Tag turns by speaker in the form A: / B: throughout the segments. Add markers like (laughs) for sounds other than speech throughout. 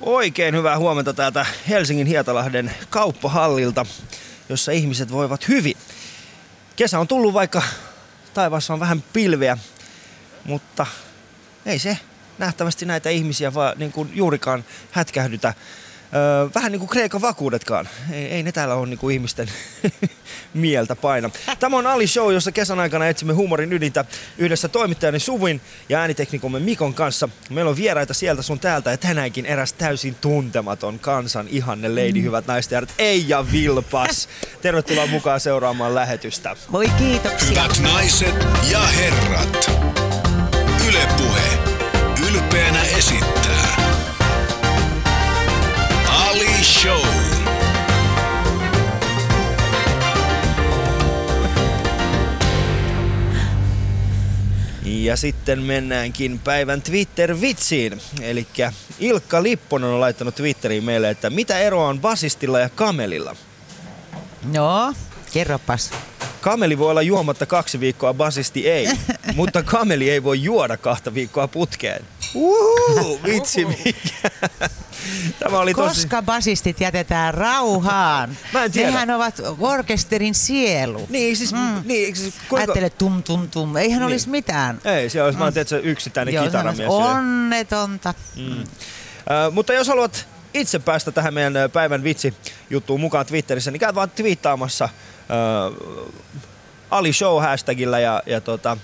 A: Oikein hyvää huomenta täältä Helsingin Hietalahden kauppahallilta, jossa ihmiset voivat hyvin. Kesä on tullut, vaikka taivaassa on vähän pilveä, mutta ei se nähtävästi näitä ihmisiä vaan niin kuin juurikaan hätkähdytä. Öö, vähän niin kuin Kreikan vakuudetkaan. Ei, ei ne täällä ole niin kuin ihmisten (laughs) mieltä paina. Tämä on Ali Show, jossa kesän aikana etsimme huumorin ydintä yhdessä toimittajani Suvin ja ääniteknikomme Mikon kanssa. Meillä on vieraita sieltä sun täältä ja tänäänkin eräs täysin tuntematon kansan ihanne lady, mm. hyvät naiset ja herrat, Eija Vilpas. Tervetuloa mukaan seuraamaan lähetystä.
B: Voi kiitoksia.
C: Hyvät naiset ja herrat, Ylepuhe ylpeänä esittää
A: Ja sitten mennäänkin päivän Twitter-vitsiin. Eli Ilkka Lipponen on laittanut Twitteriin meille, että mitä eroa on basistilla ja kamelilla?
B: No, kerropas.
A: Kameli voi olla juomatta kaksi viikkoa, basisti ei. (laughs) mutta kameli ei voi juoda kahta viikkoa putkeen. Uhu, vitsi mikä. (laughs) Tämä oli tosi...
B: Koska basistit jätetään rauhaan. (laughs)
A: Mä en tiedä.
B: Nehän ovat orkesterin sielu.
A: Niin, siis... Mm. Niin, siis kuinka...
B: Ajattele tum tum tum. Eihän
A: Niin.
B: olisi mitään.
A: Ei, siellä olisi mm. vaan tietysti yksittäinen
B: Joo,
A: kitaramies.
B: onnetonta.
A: Mm. Äh, mutta jos haluat itse päästä tähän meidän päivän vitsi juttuun mukaan Twitterissä, niin käy vaan twiittaamassa äh, Ali Show hashtagillä ja, ja tota,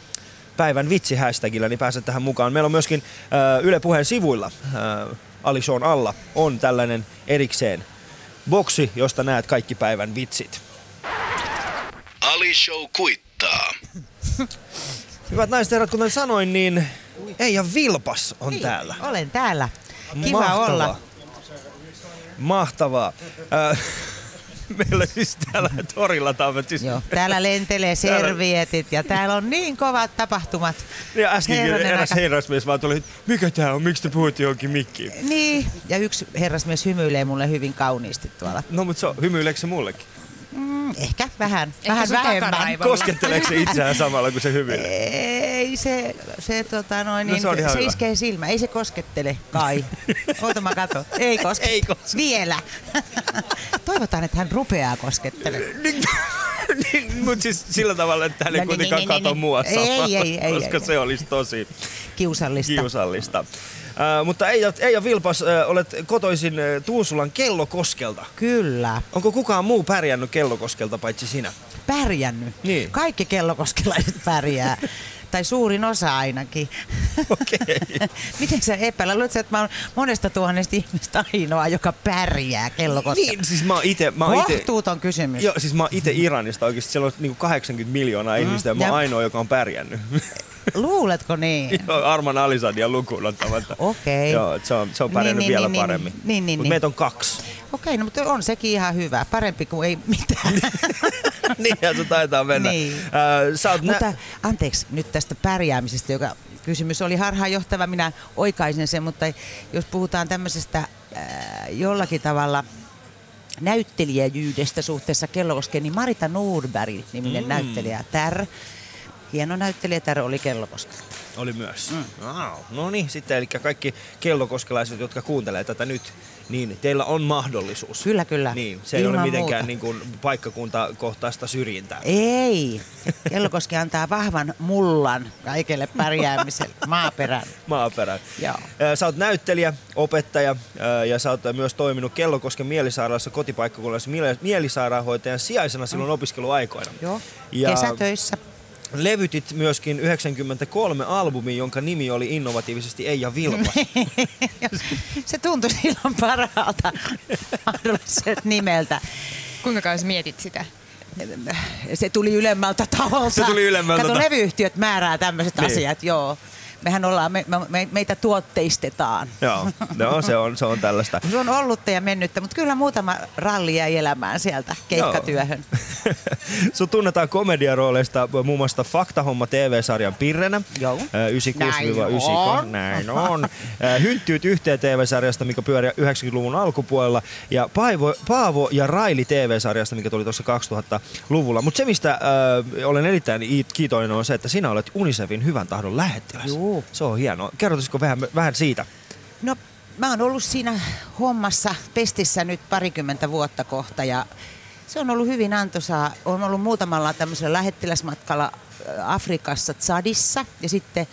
A: päivän vitsi hashtagillä, niin pääset tähän mukaan. Meillä on myöskin äh, Yle Puheen sivuilla äh, Ali Shown alla on tällainen erikseen boksi, josta näet kaikki päivän vitsit.
C: Ali Show kuittaa. (laughs)
A: Hyvät naiset ja herrat, kuten sanoin, niin Eija Vilpas on
B: Niin,
A: täällä.
B: Olen täällä. Kiva
A: Mahtavaa.
B: olla.
A: Mahtavaa. Äh, (laughs) (laughs) meillä siis täällä torilla siis
B: Joo, täällä lentelee servietit ja täällä on niin kovat tapahtumat.
A: Ja äskenkin eräs
B: aika.
A: herrasmies vaan tuli, että mikä tää on, miksi te puhutte johonkin mikkiin?
B: Niin, ja yksi herrasmies hymyilee mulle hyvin kauniisti tuolla.
A: No mut se on, hymyileekö se mullekin?
B: Mm, ehkä vähän,
D: Ehkä
B: vähän vähemmän.
A: Kosketteleeko se itseään samalla kun se hymyilee?
B: Ei se, se, tota noin,
A: No
B: niin,
A: se ihan
B: se
A: hyvä.
B: iskee silmä. Ei se koskettele kai. (laughs) Oota mä katon. Ei koske.
A: Ei koske.
B: Vielä. (laughs) Toivotaan, että hän rupeaa koskettelemaan. (laughs)
A: Niin, niin, mut siis sillä tavalla, että hän ei
B: No niin,
A: kuitenkaan
B: niin, niin,
A: kato
B: niin.
A: mua
B: Ei,
A: samalla,
B: ei, ei,
A: koska
B: ei.
A: se olisi tosi
B: Kiusallista.
A: kiusallista. Uh, mutta Eija, Eija Vilpas, olet kotoisin Tuusulan Kellokoskelta.
B: Kyllä.
A: Onko kukaan muu pärjännyt Kellokoskelta paitsi sinä?
B: Pärjännyt.
A: Niin.
B: Kaikki kellokoskelaiset pärjää. (laughs) tai suurin osa ainakin.
A: Okei. (laughs)
B: Miten sä epäillä? Luuletko, että mä oon monesta tuhannesta ihmistä ainoa, joka pärjää kellokoskella?
A: Niin, siis mä oon ite, mä oon ite,
B: Kohtuuton kysymys.
A: Joo, siis mä oon ite Iranista oikeesti. Siellä on niinku 80 miljoonaa mm, ihmistä ja mä oon
B: ja-
A: ainoa, joka on pärjännyt. (laughs)
B: Luuletko niin? (laughs)
A: Joo, Arman Alisadia lukuun ottamatta.
B: Okei.
A: Joo, et se on, se on pärjännyt
B: Niin, niin,
A: vielä
B: niin,
A: paremmin.
B: niin, niin,
A: Mut
B: niin.
A: meitä on kaksi.
B: Okei, no mutta on sekin ihan hyvä. Parempi kuin ei mitään. (laughs)
A: Niinhän se taitaa mennä.
B: Niin.
A: Äh, oot
B: mutta anteeksi nyt tästä pärjäämisestä, joka kysymys oli harhaanjohtava. Minä oikaisen sen, mutta jos puhutaan tämmöisestä äh, jollakin tavalla näyttelijäjyydestä suhteessa Kellokoskeen, niin Marita Nordberg niminen mm. näyttelijä, Tär. Hieno näyttelijä Tär oli Kellokoskella.
A: Oli myös. Mm. Wow. No niin, sitten eli kaikki kellokoskelaiset, jotka kuuntelee tätä nyt, niin teillä on mahdollisuus.
B: Kyllä, kyllä.
A: Niin, se ei
B: Ilman
A: ole mitenkään
B: muuta.
A: niin kuin paikkakuntakohtaista syrjintää.
B: Ei. Kellokoski antaa vahvan mullan kaikelle pärjäämiselle, (laughs) maaperän.
A: maaperän.
B: Joo.
A: Sä oot näyttelijä, opettaja ja sä oot myös toiminut Kellokosken mielisairaalassa kotipaikkakunnassa mielisairaanhoitajan sijaisena silloin opiskeluaikoina.
B: Joo.
A: Ja
B: Kesätöissä.
A: Levytit myöskin 93 albumi, jonka nimi oli innovatiivisesti Eija Vilpas. (laughs)
B: Se tuntui silloin parhaalta mahdolliselta nimeltä.
D: Kuinka kauan mietit sitä?
B: Se tuli ylemmältä taholta.
A: Se tuli ylemmältä
B: Kato,
A: ta-
B: levyyhtiöt määrää tämmöiset
A: Niin.
B: asiat, joo. Mehän ollaan, me, me, meitä tuotteistetaan. (laughs)
A: Joo, no, se, on, se on tällaista.
B: Se on ollutta ja mennyttä, mutta kyllä muutama ralli jäi elämään sieltä keikkatyöhön. (laughs)
A: Sun tunnetaan komediarooleista muun muassa Faktahomma TV-sarjan Pirrenä.
B: Joo.
A: Äh, 96-93.
B: Näin on.
A: Näin (laughs) on. Hynttyyt yhteen TV-sarjasta, mikä pyöri 90-luvun alkupuolella. Ja Paavo, Paavo ja Raili TV-sarjasta, mikä tuli tuossa 2000-luvulla. Mutta se, mistä äh, olen erittäin kiitollinen, on se, että sinä olet Unicefin hyvän tahdon lähettiläs.
B: Juu.
A: Se on hienoa. Kerrotisiko vähän, vähän siitä?
B: No mä oon ollut siinä hommassa pestissä nyt parikymmentä vuotta kohta ja se on ollut hyvin antoisaa. Olen ollut muutamalla tämmöisellä lähettiläsmatkalla äh, Afrikassa, Tsadissa ja sitten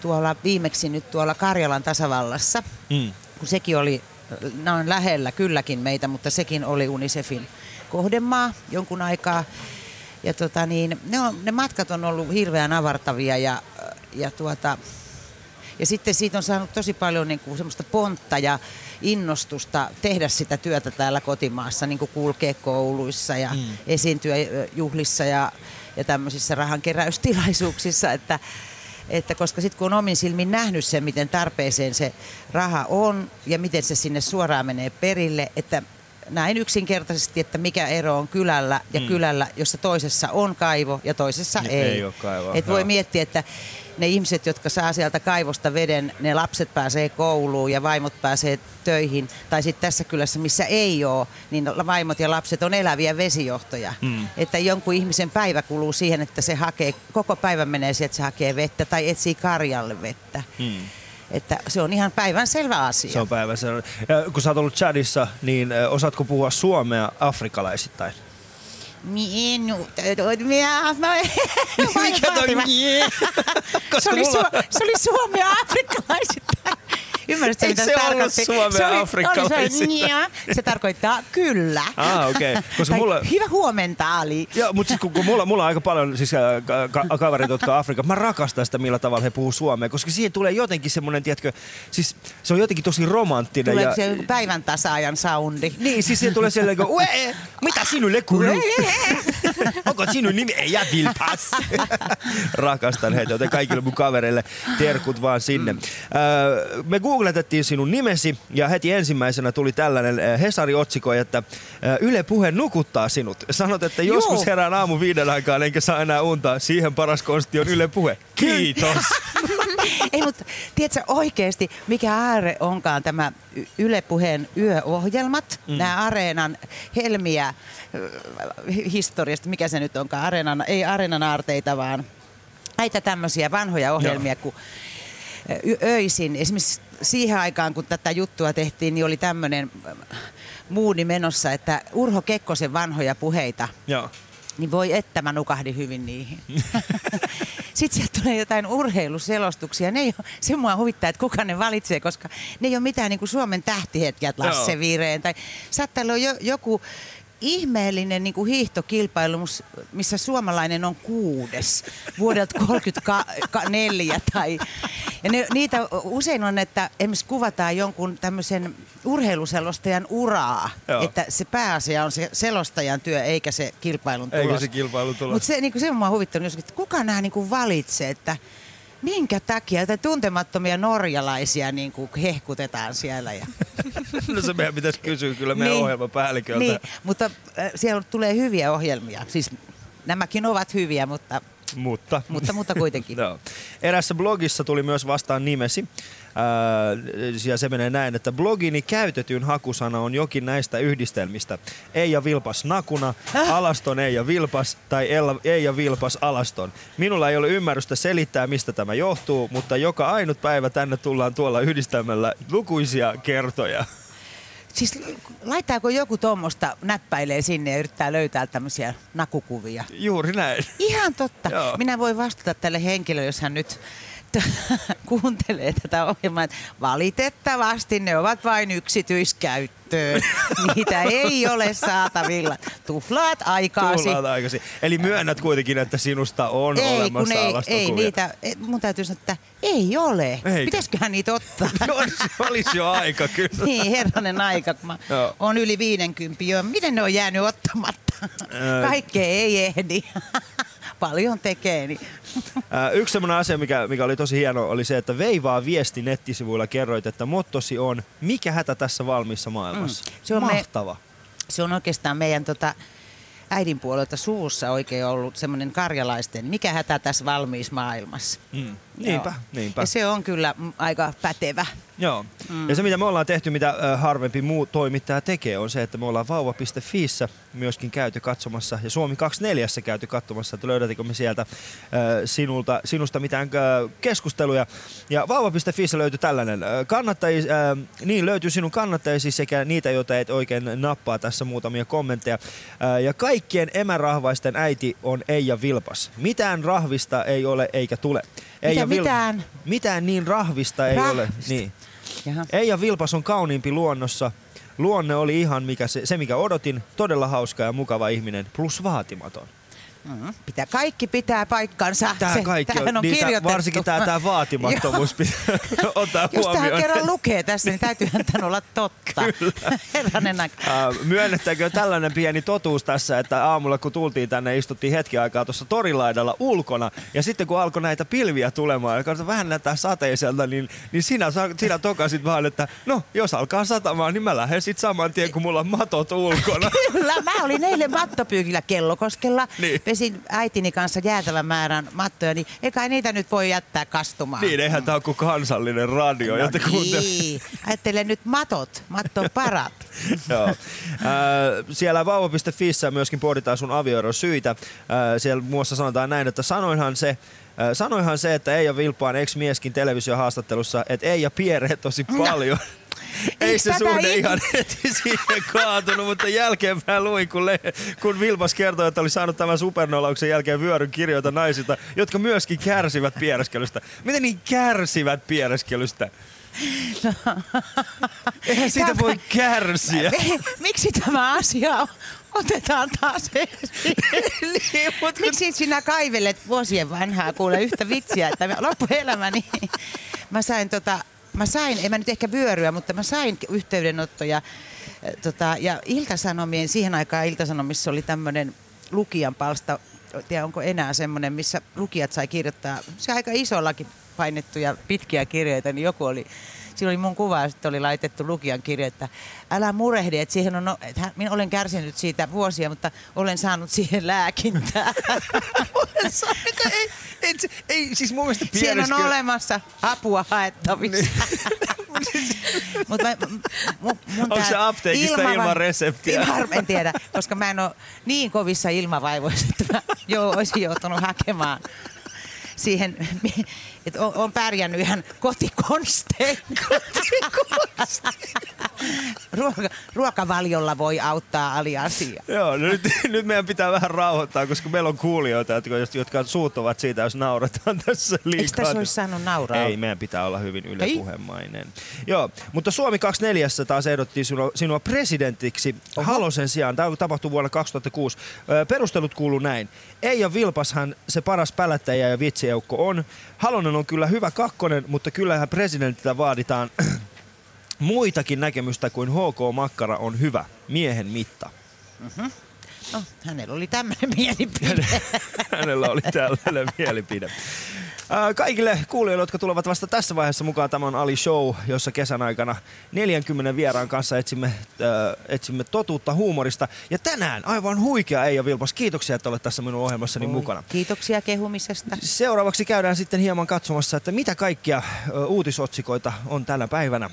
B: tuolla viimeksi nyt tuolla Karjalan tasavallassa,
A: Mm.
B: kun sekin oli, äh, on lähellä kylläkin meitä, mutta sekin oli Unicefin kohdemaa jonkun aikaa. Ja tota niin, ne, on, ne matkat on ollut hirveän avartavia ja, ja tuota, ja sitten siitä on saanut tosi paljon niin kuin semmoista pontta ja innostusta tehdä sitä työtä täällä kotimaassa, niin kuin kulkea kouluissa ja mm. esiintyä juhlissa ja, ja tämmöisissä rahankeräystilaisuuksissa, että, että koska sitten kun on omin silmin nähnyt sen, miten tarpeeseen se raha on ja miten se sinne suoraan menee perille, että näin yksinkertaisesti, että mikä ero on kylällä ja mm. kylällä, jossa toisessa on kaivo ja toisessa
A: Niin,
B: ei.
A: ei ole kaivoa,
B: Et voi miettiä, että ne ihmiset, jotka saa sieltä kaivosta veden, ne lapset pääsee kouluun ja vaimot pääsee töihin. Tai sitten tässä kylässä, missä ei ole, niin vaimot ja lapset on eläviä vesijohtoja.
A: Mm.
B: Että jonkun ihmisen päivä kuluu siihen, että se hakee, koko päivä menee siihen, että se hakee vettä tai etsii karjalle vettä.
A: Mm.
B: Että se on ihan päivän selvä asia.
A: Se on päivä. Se on. Ja kun sä oot ollut Chadissa, niin osaatko puhua suomea afrikalaisittain?
B: Minut, minä, mä,
A: Mikä toi mie?
B: se, oli su, se oli suomea afrikkalaisittain. Ymmärrätkö, mitä
A: se
B: se
A: ollut
B: tarkoitti?
A: suomea
B: se oli? Oli, se, se tarkoittaa kyllä.
A: Ah, okei.
B: Tai
A: mulla-
B: Hyvä huomenta, Ali.
A: Joo, mutta siis kun, kun mulla, mulla on aika paljon siis, äh, ka- ka- kavereita, jotka on Afrikassa, mä rakastan sitä, millä tavalla he puhuu suomea, koska siihen tulee jotenkin semmoinen, tiedätkö, siis se on jotenkin tosi romanttinen.
B: Tuleeko
A: ja,
B: se päivän tasaajan soundi?
A: Niin, siis siihen tulee kuin, Ue, mitä sinulle kuuluu? Onko sinun nimi? Ei, ja Vilpas. Rakastan heitä, joten kaikille mun kavereille terkut vaan sinne. Mm. Öö, me googletettiin sinun nimesi ja heti ensimmäisenä tuli tällainen äh, Hesari-otsiko, että äh, Yle Puhe nukuttaa sinut. Sanot, että joskus
B: Joo.
A: herään aamu viiden aikaan enkä saa enää unta. Siihen paras konsti on Yle Puhe. Kiitos. (laughs)
B: Ei, mutta tiedätkö oikeasti, mikä aare onkaan tämä Yle Puheen yöohjelmat, mm. nämä Areenan helmiä ö, historiasta, mikä se nyt onkaan, Areenan, ei Areenan aarteita, vaan näitä tämmöisiä vanhoja ohjelmia, kun ö, öisin, esimerkiksi siihen aikaan, kun tätä juttua tehtiin, niin oli tämmöinen muuni menossa, että Urho Kekkosen vanhoja puheita
A: Joo.
B: niin voi että mä nukahdin hyvin niihin. (laughs) Sitten sieltä tulee jotain urheiluselostuksia. Ne ei ole, se mua huvittaa, että kuka ne valitsee, koska ne ei ole mitään niin kuin Suomen tähtihetkiä, Lasse. Vireen. Tai saattaa olla jo, joku ihmeellinen niin kuin hiihtokilpailu, missä suomalainen on kuudes vuodelta 34. Tai, ja ne, niitä usein on, että esimerkiksi kuvataan jonkun tämmöisen urheiluselostajan uraa,
A: Joo.
B: että se pääasia on se selostajan työ eikä se kilpailun tulos.
A: Eikä se kilpailun tulos.
B: Mutta se, niinku, se on mua huvittanut joskus, että kuka nämä niinku valitsee, että minkä takia että tuntemattomia norjalaisia niinku hehkutetaan siellä. Ja, (laughs)
A: No se meidän pitäisi kysyä kyllä meidän
B: Niin.
A: ohjelmapäälliköltä.
B: niin, mutta äh, siellä tulee hyviä ohjelmia. Siis nämäkin ovat hyviä, mutta,
A: Mutta.
B: mutta, mutta kuitenkin. (laughs)
A: Joo. Erässä blogissa tuli myös vastaan nimesi. Ää, ja se menee näin, että blogini käytetyn hakusana on jokin näistä yhdistelmistä. Eija Vilpas Nakuna, Alaston Eija Vilpas tai Ella- Eija Vilpas Alaston. Minulla ei ole ymmärrystä selittää, mistä tämä johtuu, mutta joka ainut päivä tänne tullaan tuolla yhdistelmällä lukuisia kertoja.
B: Siis laittaako joku tuommoista, näppäilee sinne ja yrittää löytää tämmöisiä nakukuvia?
A: Juuri näin.
B: Ihan totta. (laughs)
A: Joo.
B: Minä voin vastata tälle henkilölle, jos hän nyt (laughs) kuuntelee tätä ohjelmaa, että valitettavasti ne ovat vain yksityiskäyttöön. (laughs) Niitä ei ole saatavilla. Tuflaat aikaasi.
A: Tullaan aikaisin. Eli myönnät kuitenkin, että sinusta on
B: Ei,
A: olemassa
B: ei, ei niitä, mun täytyy sanoa, että ei ole.
A: Eikä.
B: Pitäisiköhän niitä ottaa? (laughs)
A: olisi, olisi jo aika kyllä.
B: Niin, herranen aika, kun mä
A: Joo.
B: oon yli 50 jo. Miten ne on jäänyt ottamatta? Kaikkea ei ehdi. Paljon tekee. Niin.
A: Ää, Yksi semmoinen asia, mikä, mikä oli tosi hieno, oli se, että Veivaa viesti nettisivuilla kerroit, että mottosi on Mikä hätä tässä valmiissa maailmassa?
B: Mm. Se on me-
A: Mahtava.
B: Se on oikeastaan meidän tota, äidin puolelta suussa oikein ollut semmoinen karjalaisten, mikä hätä tässä valmiissa maailmassa.
A: Mm. Niinpä,
B: Joo.
A: niinpä.
B: Ja se on kyllä aika pätevä.
A: Joo. Mm. Ja se mitä me ollaan tehty, mitä harvempi muu toimittaja tekee, on se, että me ollaan vauva.fiissä myöskin käyty katsomassa ja Suomi 24 käyty katsomassa, että löydätkö me sieltä ö, sinulta, sinusta mitään ö, keskusteluja. Ja vauva.fiissä löytyy tällainen. Ö, Kannattajis, ö, niin löytyy sinun kannattajisi sekä niitä, joita et oikein nappaa tässä muutamia kommentteja. Ö, Ja kaikkien emärahvaisten äiti on Eija Vilpas. Mitään rahvista ei ole eikä tule. Eija Vil-
B: mitään?
A: mitään niin rahvista ei ole.
B: Rahvista.
A: Niin.
B: Jaha.
A: Eija Vilpas on kauniimpi luonnossa. Luonne oli ihan mikä se, se, mikä odotin. Todella hauska ja mukava ihminen, plus vaatimaton.
B: Mm, pitää, kaikki pitää paikkansa.
A: Tää
B: Se-
A: kaikki on,
B: on
A: niin
B: kirjoitettu.
A: varsinkin tämä tää vaatimattomuus (laughs) pitää (laughs) ottaa
B: Jos
A: huomioon.
B: kerran lukee tässä, niin täytyyhän tämän olla totta. (laughs) Herranen aika.
A: Äh, Myönnettäkö tällainen pieni totuus tässä, että aamulla kun tultiin tänne, istuttiin hetki aikaa tuossa torilaidalla ulkona, ja sitten kun alkoi näitä pilviä tulemaan, ja katsotaan vähän näyttää sateiselta, niin, niin sinä, sinä tokasit vaan, että no, jos alkaa satamaan, niin mä lähden sit saman tien, kun mulla on matot ulkona.
B: Kyllä, mä olin eilen mattopyykillä Kellokoskella.
A: Niin.
B: Pesin äitini kanssa jäätävän määrän mattoja, niin eikä niitä nyt voi jättää kastumaan.
A: niin, eihän tää ole kuin kansallinen radio,
B: no
A: kuuntelee.
B: niin. Ajattelen nyt matot, mattoparat. (laughs)
A: Joo. Äh, siellä vauva.fiissä myöskin pohditaan sun avioeron syitä. Äh, siellä muassa sanotaan näin, että sanoinhan se, sanoinhan se, että Eija Vilpaan ex-mieskin televisiohaastattelussa, että Eija pieree tosi paljon. Ei
B: Eiks
A: se suhde
B: ikin-
A: ihan heti siihen kaatunut, mutta jälkeenpäin luin, kun, le- kun Vilpas kertoi, että oli saanut tämän supernolauksen jälkeen vyöryn kirjoita naisilta, jotka myöskin kärsivät piereskelystä. Miten niin kärsivät piereskelystä? Eihän siitä
B: Tämä-
A: voi kärsiä.
B: Miksi tämä asia otetaan taas
A: niin, mut kun...
B: Miksi sinä kaivelet vuosien vanhaa kuule yhtä vitsiä, että mä- loppuelämäni? Mä sain tota, mä sain, en mä nyt ehkä vyöryä, mutta mä sain yhteydenottoja tota, ja Iltasanomien, siihen aikaan Iltasanomissa oli tämmöinen lukijan palsta, tiedä onko enää semmoinen, missä lukijat sai kirjoittaa, se aika isollakin painettuja pitkiä kirjeitä, niin joku oli Siinä oli mun kuva ja sitten oli laitettu lukijan kirje, että älä murehdi, että siihen on, että hän- minä olen kärsinyt siitä vuosia, mutta olen saanut siihen lääkintää. (laughs)
A: ei, ei, ei, siis mun mielestä
B: Siellä on olemassa apua haettavissa. (laughs) Mut mä, mun, mun
A: Onko se apteekista ilman reseptiä?
B: Ilman, en tiedä, koska mä en ole niin kovissa ilmavaivoissa, että mä jo, olisin joutunut hakemaan siihen, että on, on pärjännyt ihan kotikonstein. (laughs) Ruoka, ruokavaliolla voi auttaa aliasia.
A: Joo, no nyt, nyt meidän pitää vähän rauhoittaa, koska meillä on kuulijoita, jotka, jotka suuttuvat siitä, jos naurataan tässä liikaa.
B: Eikö tässä olisi saanut nauraa?
A: Ei, meidän pitää olla hyvin ylepuhemainen. Joo, mutta Suomi 24 taas ehdotti sinua, sinua presidentiksi Oho. Halosen sijaan. Tämä tapahtui vuonna 2006. Ö, Perustelut kuuluu näin. Eija Vilpashan se paras pälättäjä ja vitsieukko on. Halonen on kyllä hyvä kakkonen, mutta kyllähän presidentiltä vaaditaan (clears throat) muitakin näkemystä kuin HK Makkara on hyvä. Miehen mitta.
B: No, hänellä oli tämmöinen mielipide. (laughs)
A: Hänellä oli tällainen mielipide. Ää, Kaikille kuulijoille, jotka tulevat vasta tässä vaiheessa mukaan, tämä on Ali Show, jossa kesän aikana 40 vieraan kanssa etsimme, äh, etsimme totuutta huumorista. Ja tänään aivan huikea Eija Vilpas, kiitoksia, että olet tässä minun ohjelmassani mukana.
B: Kiitoksia kehumisesta.
A: Seuraavaksi käydään sitten hieman katsomassa, että mitä kaikkia ö, uutisotsikoita on tänä päivänä.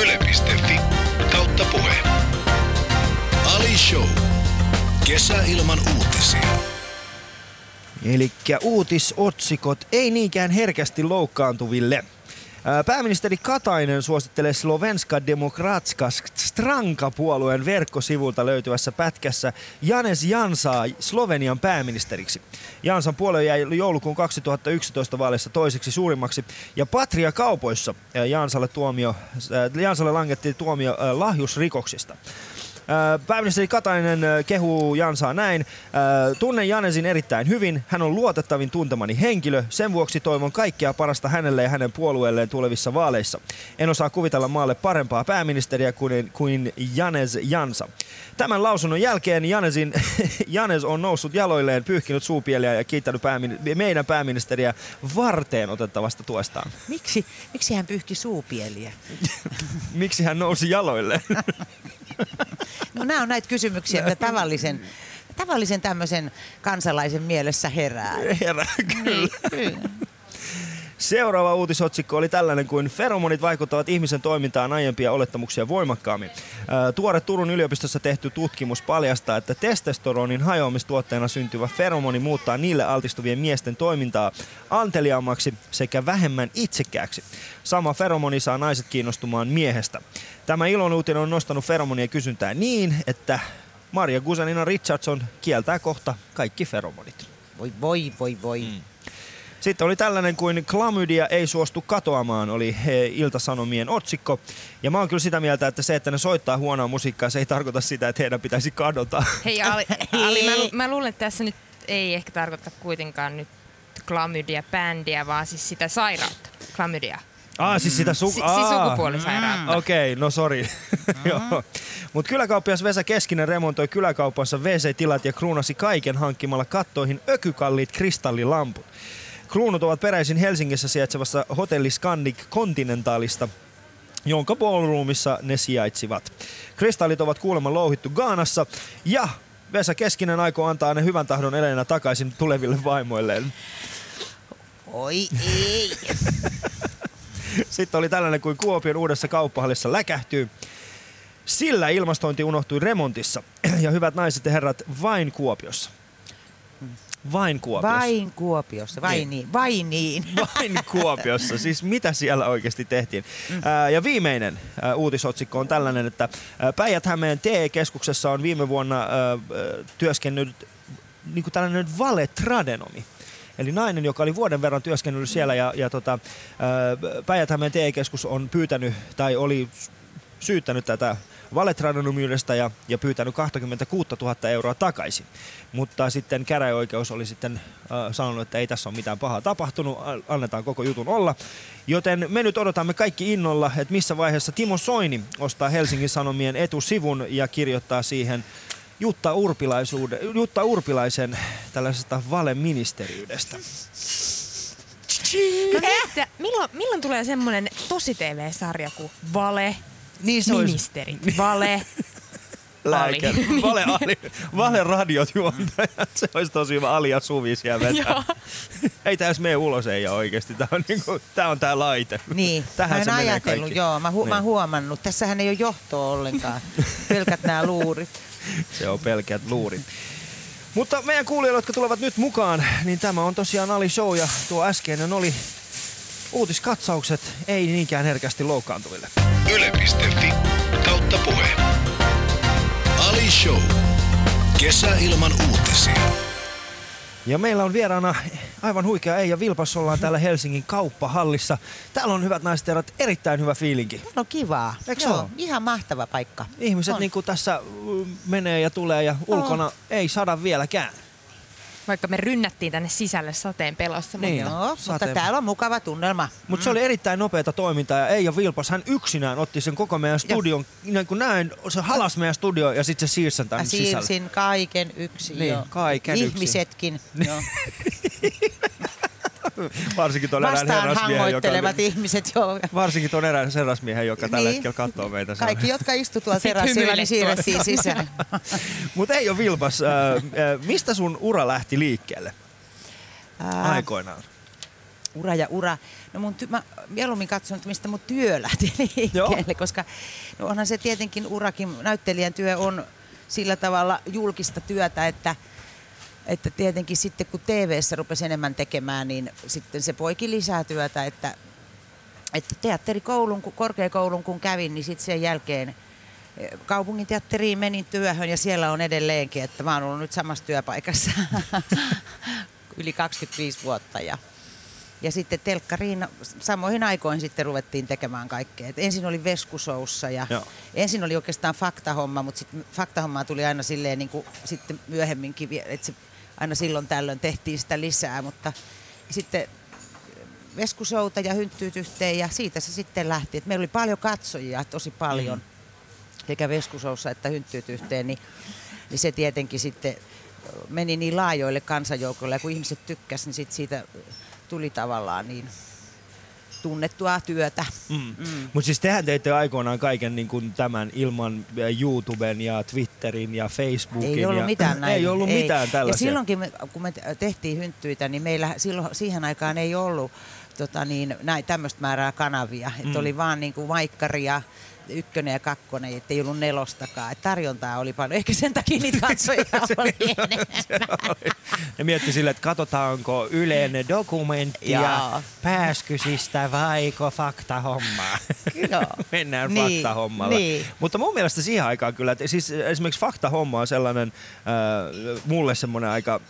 C: Yle.fi kautta puhe. Ali Show. Kesä ilman uutisia.
A: Eli uutisotsikot ei niinkään herkästi loukkaantuville. Ää, Pääministeri Katainen suosittelee Slovenska Demokratska Stranka-puolueen verkkosivulta löytyvässä pätkässä Janes Jansaa Slovenian pääministeriksi. Jansan puolue jäi joulukuun 2011 vaaleissa toiseksi suurimmaksi ja Patria kaupoissa Jansalle, tuomio, Jansalle langettiin tuomio lahjusrikoksista. Pääministeri Katainen kehuu Jansaa näin. Tunnen Janesin erittäin hyvin. Hän on luotettavin tuntemani henkilö. Sen vuoksi toivon kaikkea parasta hänelle ja hänen puolueelleen tulevissa vaaleissa. En osaa kuvitella maalle parempaa pääministeriä kuin, kuin Janes Jansa. Tämän lausunnon jälkeen Janesin, (laughs) Janes on noussut jaloilleen, pyyhkinyt suupieliä ja kiittänyt päämin, meidän pääministeriä varteen otettavasta tuestaan.
B: Miksi, miksi hän pyyhki suupieliä? (laughs)
A: Miksi hän nousi jaloilleen? (laughs)
B: No nämä on näitä kysymyksiä, mitä tavallisen, tavallisen tämmöisen kansalaisen mielessä herää.
A: Herra, kyllä.
B: Kyllä.
A: Seuraava uutisotsikko oli tällainen kuin Feromonit vaikuttavat ihmisen toimintaan aiempia olettamuksia voimakkaammin. Tuore Turun yliopistossa tehty tutkimus paljastaa, että testosteronin hajoamistuotteena syntyvä feromoni muuttaa niille altistuvien miesten toimintaa anteliaammaksi sekä vähemmän itsekkääksi. Sama feromoni saa naiset kiinnostumaan miehestä. Tämä ilonuutinen on nostanut feromonien kysyntää niin, että Maria Gusanina Richardson kieltää kohta kaikki feromonit.
B: Voi voi voi voi.
A: Mm. Sitten oli tällainen kuin Klamydia ei suostu katoamaan, oli he, Iltasanomien otsikko. Ja mä oon kyllä sitä mieltä, että se, että ne soittaa huonoa musiikkaa, se ei tarkoita sitä, että heidän pitäisi kadota.
D: Hei Ali, (laughs) Ali mä, lu- mä luulen, että tässä nyt ei ehkä tarkoita kuitenkaan nyt klamydia-bändiä, vaan siis sitä sairautta. Klamydia.
A: Ah, siis sitä su-
D: Si- siis sukupuolisairautta.
A: Okei, okay, no sori. (laughs) Joo. Mutta kyläkauppias Vesa Keskinen remontoi kyläkaupassa WC-tilat ja kruunasi kaiken hankkimalla kattoihin ökykalliit kristallilamput. Kruunut ovat peräisin Helsingissä sijaitsevassa hotelli Scandic Continentalista, jonka ballroomissa ne sijaitsivat. Kristallit ovat kuulemma louhittu Gaanassa ja Vesa Keskinen aikoo antaa ne hyvän tahdon eleenä takaisin tuleville vaimoilleen.
B: Oi ei. (laughs)
A: Sitten oli tällainen kuin Kuopion uudessa kauppahallissa läkähtyy. Sillä ilmastointi unohtui remontissa. (clears throat) Ja hyvät naiset ja herrat, vain Kuopiossa. Vain Kuopiossa.
B: Vain Kuopiossa, vai
A: Niin.
B: niin, vai niin. (laughs)
A: Vain Kuopiossa. Siis mitä siellä oikeasti tehtiin? Ää, ja viimeinen ää, uutisotsikko on tällainen, että Päijät-Hämeen TE-keskuksessa on viime vuonna ää, työskennellyt niin kuin tällainen valetradenomi. Eli nainen, joka oli vuoden verran työskennellyt siellä ja, ja tota, Päijät-Hämeen TE-keskus on pyytänyt tai oli syyttänyt tätä valetradenomiudesta ja, ja pyytänyt 26 000 euroa takaisin. Mutta sitten käräjäoikeus oli sitten äh, sanonut, että ei tässä ole mitään pahaa tapahtunut, annetaan koko jutun olla. Joten me nyt odotamme kaikki innolla, että missä vaiheessa Timo Soini ostaa Helsingin Sanomien etusivun ja kirjoittaa siihen Jutta, Jutta Urpilaisen tällaisesta valeministeriydestä.
D: Mietin, että milloin, milloin tulee semmonen tosi TV-sarja kuin Vale,
A: Niin se olisi
D: Ministeri, Vale, (laughs)
A: lääkäri. Vale, Ali. Vale radiot juontajat. Se olisi tosi hyvä Ali ja Suvi siellä vetää. Ei edes mene ulos ei oikeesti. Tää on, niinku, tää on tää laite.
B: Niin,
A: Tähän
B: mä
A: se
B: en
A: menee
B: ajatellut,
A: kaikki.
B: joo, mä, hu-
A: Niin.
B: mä oon huomannut. Tässähän ei ole johtoa ollenkaan, pelkät nämä luurit. (laughs)
A: Se on pelkät luurit. Mutta meidän kuulijoille, jotka tulevat nyt mukaan, niin tämä on tosiaan Ali Show ja tuo äskeinen oli uutiskatsaukset, ei niinkään herkästi loukkaantuville.
C: Yle.fi kautta puhe. Ali Show. Kesä ilman uutisia.
A: Ja meillä on vieraana aivan huikea Eija Vilpas, ollaan täällä Helsingin kauppahallissa. Täällä on hyvät naiset ja herrat, erittäin hyvä fiilinki.
B: No kivaa.
A: Eikö
B: Joo,
A: oo?
B: ihan mahtava paikka.
A: Ihmiset
B: On.
A: niin kuin tässä menee ja tulee ja ulkona ei sada vieläkään.
D: Vaikka me rynnättiin tänne sisälle sateen pelossa.
A: Niin.
D: Mutta
B: Joo, mutta
A: Sateen-
B: täällä on mukava tunnelma.
A: Mutta se oli erittäin nopeata toimintaa ja Eija Vilpas, hän yksinään otti sen koko meidän studion, niin kuin näin, se halas meidän studio ja sitten se siirsi sen tänne sisälle.
B: siirsin kaiken yksin.
A: Niin,
B: joo.
A: kaiken yksin.
B: Ihmisetkin. Joo. (laughs) (laughs)
A: Varsinkin tuon erään herrasmiehen, joka,
B: hangoittelevat ihmiset. Joo. (laughs)
A: varsinkin tuon erään herrasmiehen, joka tällä
B: Niin.
A: hetkellä katsoo meitä.
B: Kaikki, jotka istu tuolla (laughs) terassilla, niin siirrettiin sisään.
A: Mutta ei ole Vilpas, äh, äh, mistä sun ura lähti liikkeelle
B: Ää,
A: aikoinaan?
B: ura ja ura. No mun ty- mä mieluummin katson, että mistä mun työ lähti liikkeelle, koska no onhan se tietenkin urakin, näyttelijän työ on sillä tavalla julkista työtä, että että tietenkin sitten kun TV-ssä rupesi enemmän tekemään, niin sitten se poiki lisää työtä, että, että teatterikoulun, kun korkeakoulun kun kävin, niin sitten sen jälkeen eh, kaupunginteatteriin menin työhön ja siellä on edelleenkin, että mä oon ollut nyt samassa työpaikassa (laughs) yli 25 vuotta ja Ja sitten telkkariin samoihin aikoihin sitten ruvettiin tekemään kaikkea. Et ensin oli Veskusoussa ja
A: Joo.
B: ensin oli oikeastaan faktahomma, mutta sitten faktahommaa tuli aina silleen niin kuin sitten myöhemminkin, että se aina silloin tällöin tehtiin sitä lisää, mutta sitten Veskusouta ja hynttyyt yhteen ja siitä se sitten lähti. Et meillä oli paljon katsojia, tosi paljon, mm. sekä Veskusoussa että hynttyyt yhteen, niin, niin se tietenkin sitten meni niin laajoille kansanjoukoille ja kun ihmiset tykkäsivät, niin sit siitä tuli tavallaan niin tunnettua työtä.
A: Mm. Mm. Mutta siis tehän teitte aikoinaan kaiken niin kuin tämän ilman äh, YouTuben ja Twitterin ja Facebookin.
B: Ei ollut
A: ja,
B: mitään näin.
A: Ei ollut mitään tällaisia.
B: Ja silloinkin, kun me tehtiin hynttyitä, niin meillä silloin, siihen aikaan ei ollut tota niin, tämmöistä määrää kanavia. Mm. Että oli vaan niin kuin maikkari ja ykkönen ja kakkonen, ettei ollut nelostakaan. Et tarjontaa oli paljon. Ehkä sen takia niitä katsojia (laughs) oli enemmän.
A: Ne mietti sille, että katsotaanko Ylen dokumenttia pääskysistä vaiko faktahommaa. (laughs) Mennään
B: Niin,
A: faktahommalla.
B: niin.
A: Mutta mun mielestä siihen aikaan kyllä, että siis esimerkiksi faktahomma on sellainen, äh, mulle semmoinen aika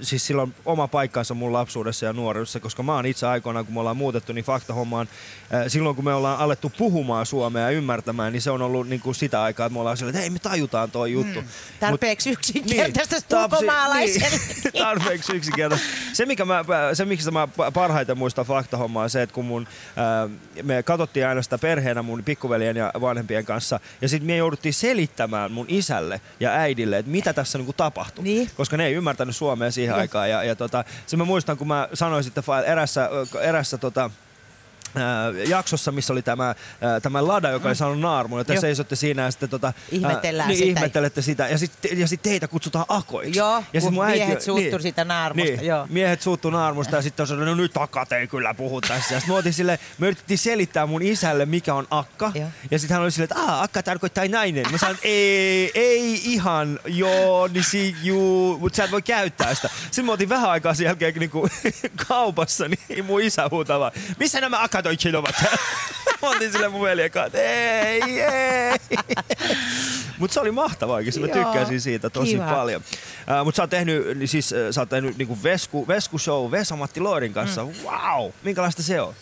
A: siis sillä on oma paikkansa mun lapsuudessa ja nuoruudessa, koska mä oon itse aikoinaan, kun me ollaan muutettu, niin faktahommaan, äh, silloin kun me ollaan alettu puhumaan suomea ja ymmärtämään, niin se on ollut niin kuin sitä aikaa, että me ollaan sillä, että hei me tajutaan toi juttu. Mm.
B: Tarpeeksi yksinkertaista
A: Niin,
B: ulkomaalaiselle.
A: Niin, (laughs) tarpeeksi yksinkertaista. Se, mikä mä, se, miksi mä parhaiten muistan faktahommaa, on se, että kun mun, ää, me katsottiin aina sitä perheenä mun pikkuveljen ja vanhempien kanssa, ja sitten me jouduttiin selittämään mun isälle ja äidille, että mitä tässä niinku tapahtui.
B: Niin.
A: Koska ne ei ymmärtänyt suomea siihen aikaan. Ja, ja tota, se mä muistan, kun mä sanoin sitten erässä, erässä tota, ää, jaksossa, missä oli tämä, ää, tämä lada, joka oli saanut naarmun, ja te
B: Joo.
A: seisotte siinä ja sitten tota,
B: Ihmetellään
A: niin,
B: sitä.
A: ihmettelette sitä. Ja sitten ja sit teitä kutsutaan akoiksi.
B: Joo,
A: ja sit mun äiti-
B: miehet suuttu siitä naarmusta,
A: Niin,
B: joo.
A: miehet suuttu naarmusta ja sitten on sanonut, no nyt akat ei kyllä puhu tässä. Ja sitten silleen, me yritettiin selittää mun isälle, mikä on akka.
B: Joo.
A: Ja sitten hän oli silleen, että Aa, akka tarkoittaa nainen. Mä sanoin, että ei, ei ihan, joo, niin si, juu, mutta sä et voi käyttää sitä. Sitten me oltiin vähän aikaa sen jälkeen niinku, (laughs) kaupassa, niin mun isä huutaa vaan, missä nämä akatoitsit ovat? (laughs) Mä oltiin veljen kanssa, että ei, ei. (laughs) Mutta se oli mahtavaa oikeesti, mä
B: Joo,
A: tykkäsin siitä tosi
B: kiva.
A: paljon. Uh, Mutta sä oot tehnyt, niin siis, sä oot tehnyt niinku vesku, vesku show Vesa-Matti Loorin kanssa. Mm. Wow! Minkälaista se on?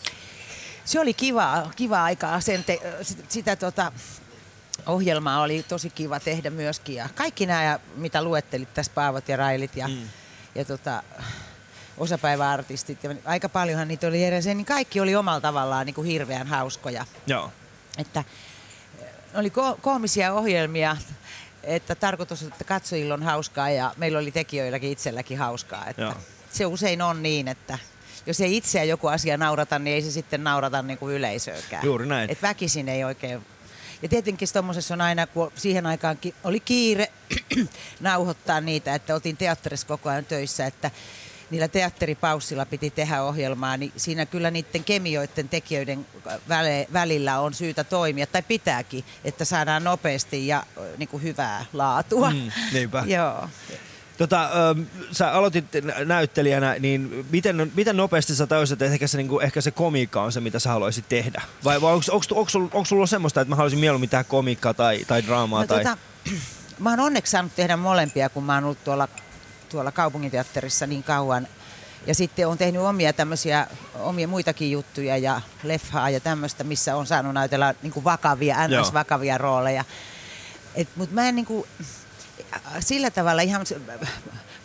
B: Se oli kiva, kiva aikaa. Sen te, sitä, sitä tota, ohjelmaa oli tosi kiva tehdä myöskin. Ja kaikki nämä, mitä luettelit tässä, Paavot ja Railit ja, mm. ja tota, osapäiväartistit, ja aika paljonhan niitä oli edes, niin kaikki oli omalla tavallaan niin kuin hirveän hauskoja.
A: Joo.
B: Että eh, oli ko- koomisia ohjelmia, että tarkoitus, että katsojilla on hauskaa ja meillä oli tekijöilläkin itselläkin hauskaa. Että
A: Joo.
B: se usein on niin, että jos ei itseä joku asia naurata, niin ei se sitten naurata niin kuin yleisöäkään.
A: Juuri näin.
B: Et väkisin ei oikein. Ja tietenkin tuommoisessa on aina, kun siihen aikaan oli kiire (clears throat) nauhoittaa niitä, että oltiin teatterissa koko ajan töissä, että niillä teatteripaussilla piti tehdä ohjelmaa, niin siinä kyllä niiden kemioiden tekijöiden välillä on syytä toimia, tai pitääkin, että saadaan nopeasti ja niin kuin hyvää laatua.
A: Mm, niinpä. (laughs)
B: Joo.
A: Tota, ähm, sä aloitit nä- näyttelijänä, niin miten, miten nopeasti sä tajusit, että ehkä se, niinku, ehkä se komiikka on se, mitä sä haluaisit tehdä? Vai, vai onko sulla ollut semmoista, että mä haluaisin mieluummin tehdä komiikkaa tai, tai draamaa?
B: No,
A: tai...
B: tota, (clears throat) mä oon onneksi saanut tehdä molempia, kun mä oon ollut tuolla, tuolla kaupunginteatterissa niin kauan. Ja sitten on tehnyt omia tämmöisiä, omia muitakin juttuja ja leffaa ja tämmöistä, missä on saanut näytellä niin kuin vakavia,
A: Joo.
B: ns-vakavia rooleja. Mutta mä en niin kuin, sillä tavalla ihan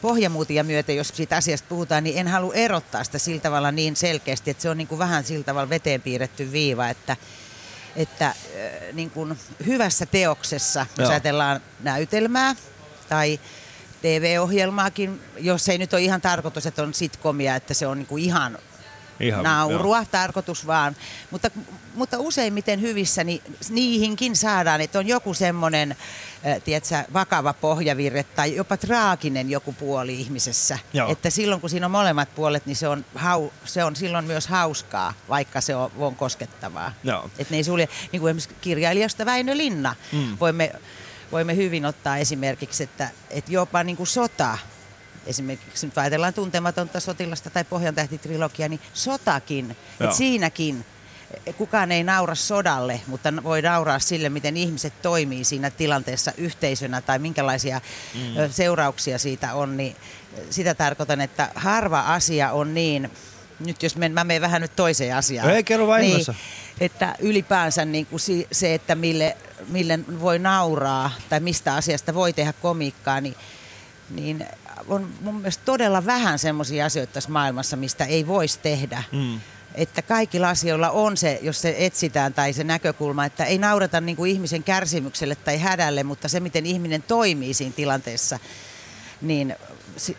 B: pohjamuutia myöten, jos siitä asiasta puhutaan, niin en halua erottaa sitä sillä tavalla niin selkeästi, että se on niin kuin vähän sillä tavalla veteen piirretty viiva, että, että niin kuin hyvässä teoksessa, jos ajatellaan näytelmää tai TV-ohjelmaakin, jos ei nyt ole ihan tarkoitus, että on sitkomia, että se on niin kuin ihan
A: Ihan,
B: naurua, joo. tarkoitus vaan. Mutta, mutta useimmiten hyvissä niin niihinkin saadaan, että on joku semmoinen, äh, tiedätkö, vakava pohjavirre tai jopa traaginen joku puoli ihmisessä.
A: Joo.
B: Että silloin kun siinä on molemmat puolet, niin se on, hau, se on silloin myös hauskaa, vaikka se on, on koskettavaa.
A: Joo.
B: Että ne ei sulje, niin kuin esimerkiksi kirjailijasta Väinö Linna, mm. voimme, voimme hyvin ottaa esimerkiksi, että, että jopa niin kuin sota, esimerkiksi nyt ajatellaan tuntematonta sotilasta tai Pohjan tähtitrilogia, niin sotakin,
A: Joo.
B: että siinäkin kukaan ei naura sodalle, mutta voi nauraa sille, miten ihmiset toimii siinä tilanteessa yhteisönä tai minkälaisia mm. seurauksia siitä on, niin sitä tarkoitan, että harva asia on niin nyt jos men, mä menen vähän nyt toiseen asiaan.
A: Ei, kerro vaan
B: niin. Että ylipäänsä niin kuin se, että mille, mille voi nauraa tai mistä asiasta voi tehdä komiikkaa, niin, niin on mun mielestä todella vähän semmoisia asioita tässä maailmassa, mistä ei voisi tehdä.
A: Mm.
B: Että kaikilla asioilla on se, jos se etsitään tai se näkökulma, että ei naurata niin kuin ihmisen kärsimykselle tai hädälle, mutta se, miten ihminen toimii siinä tilanteessa, niin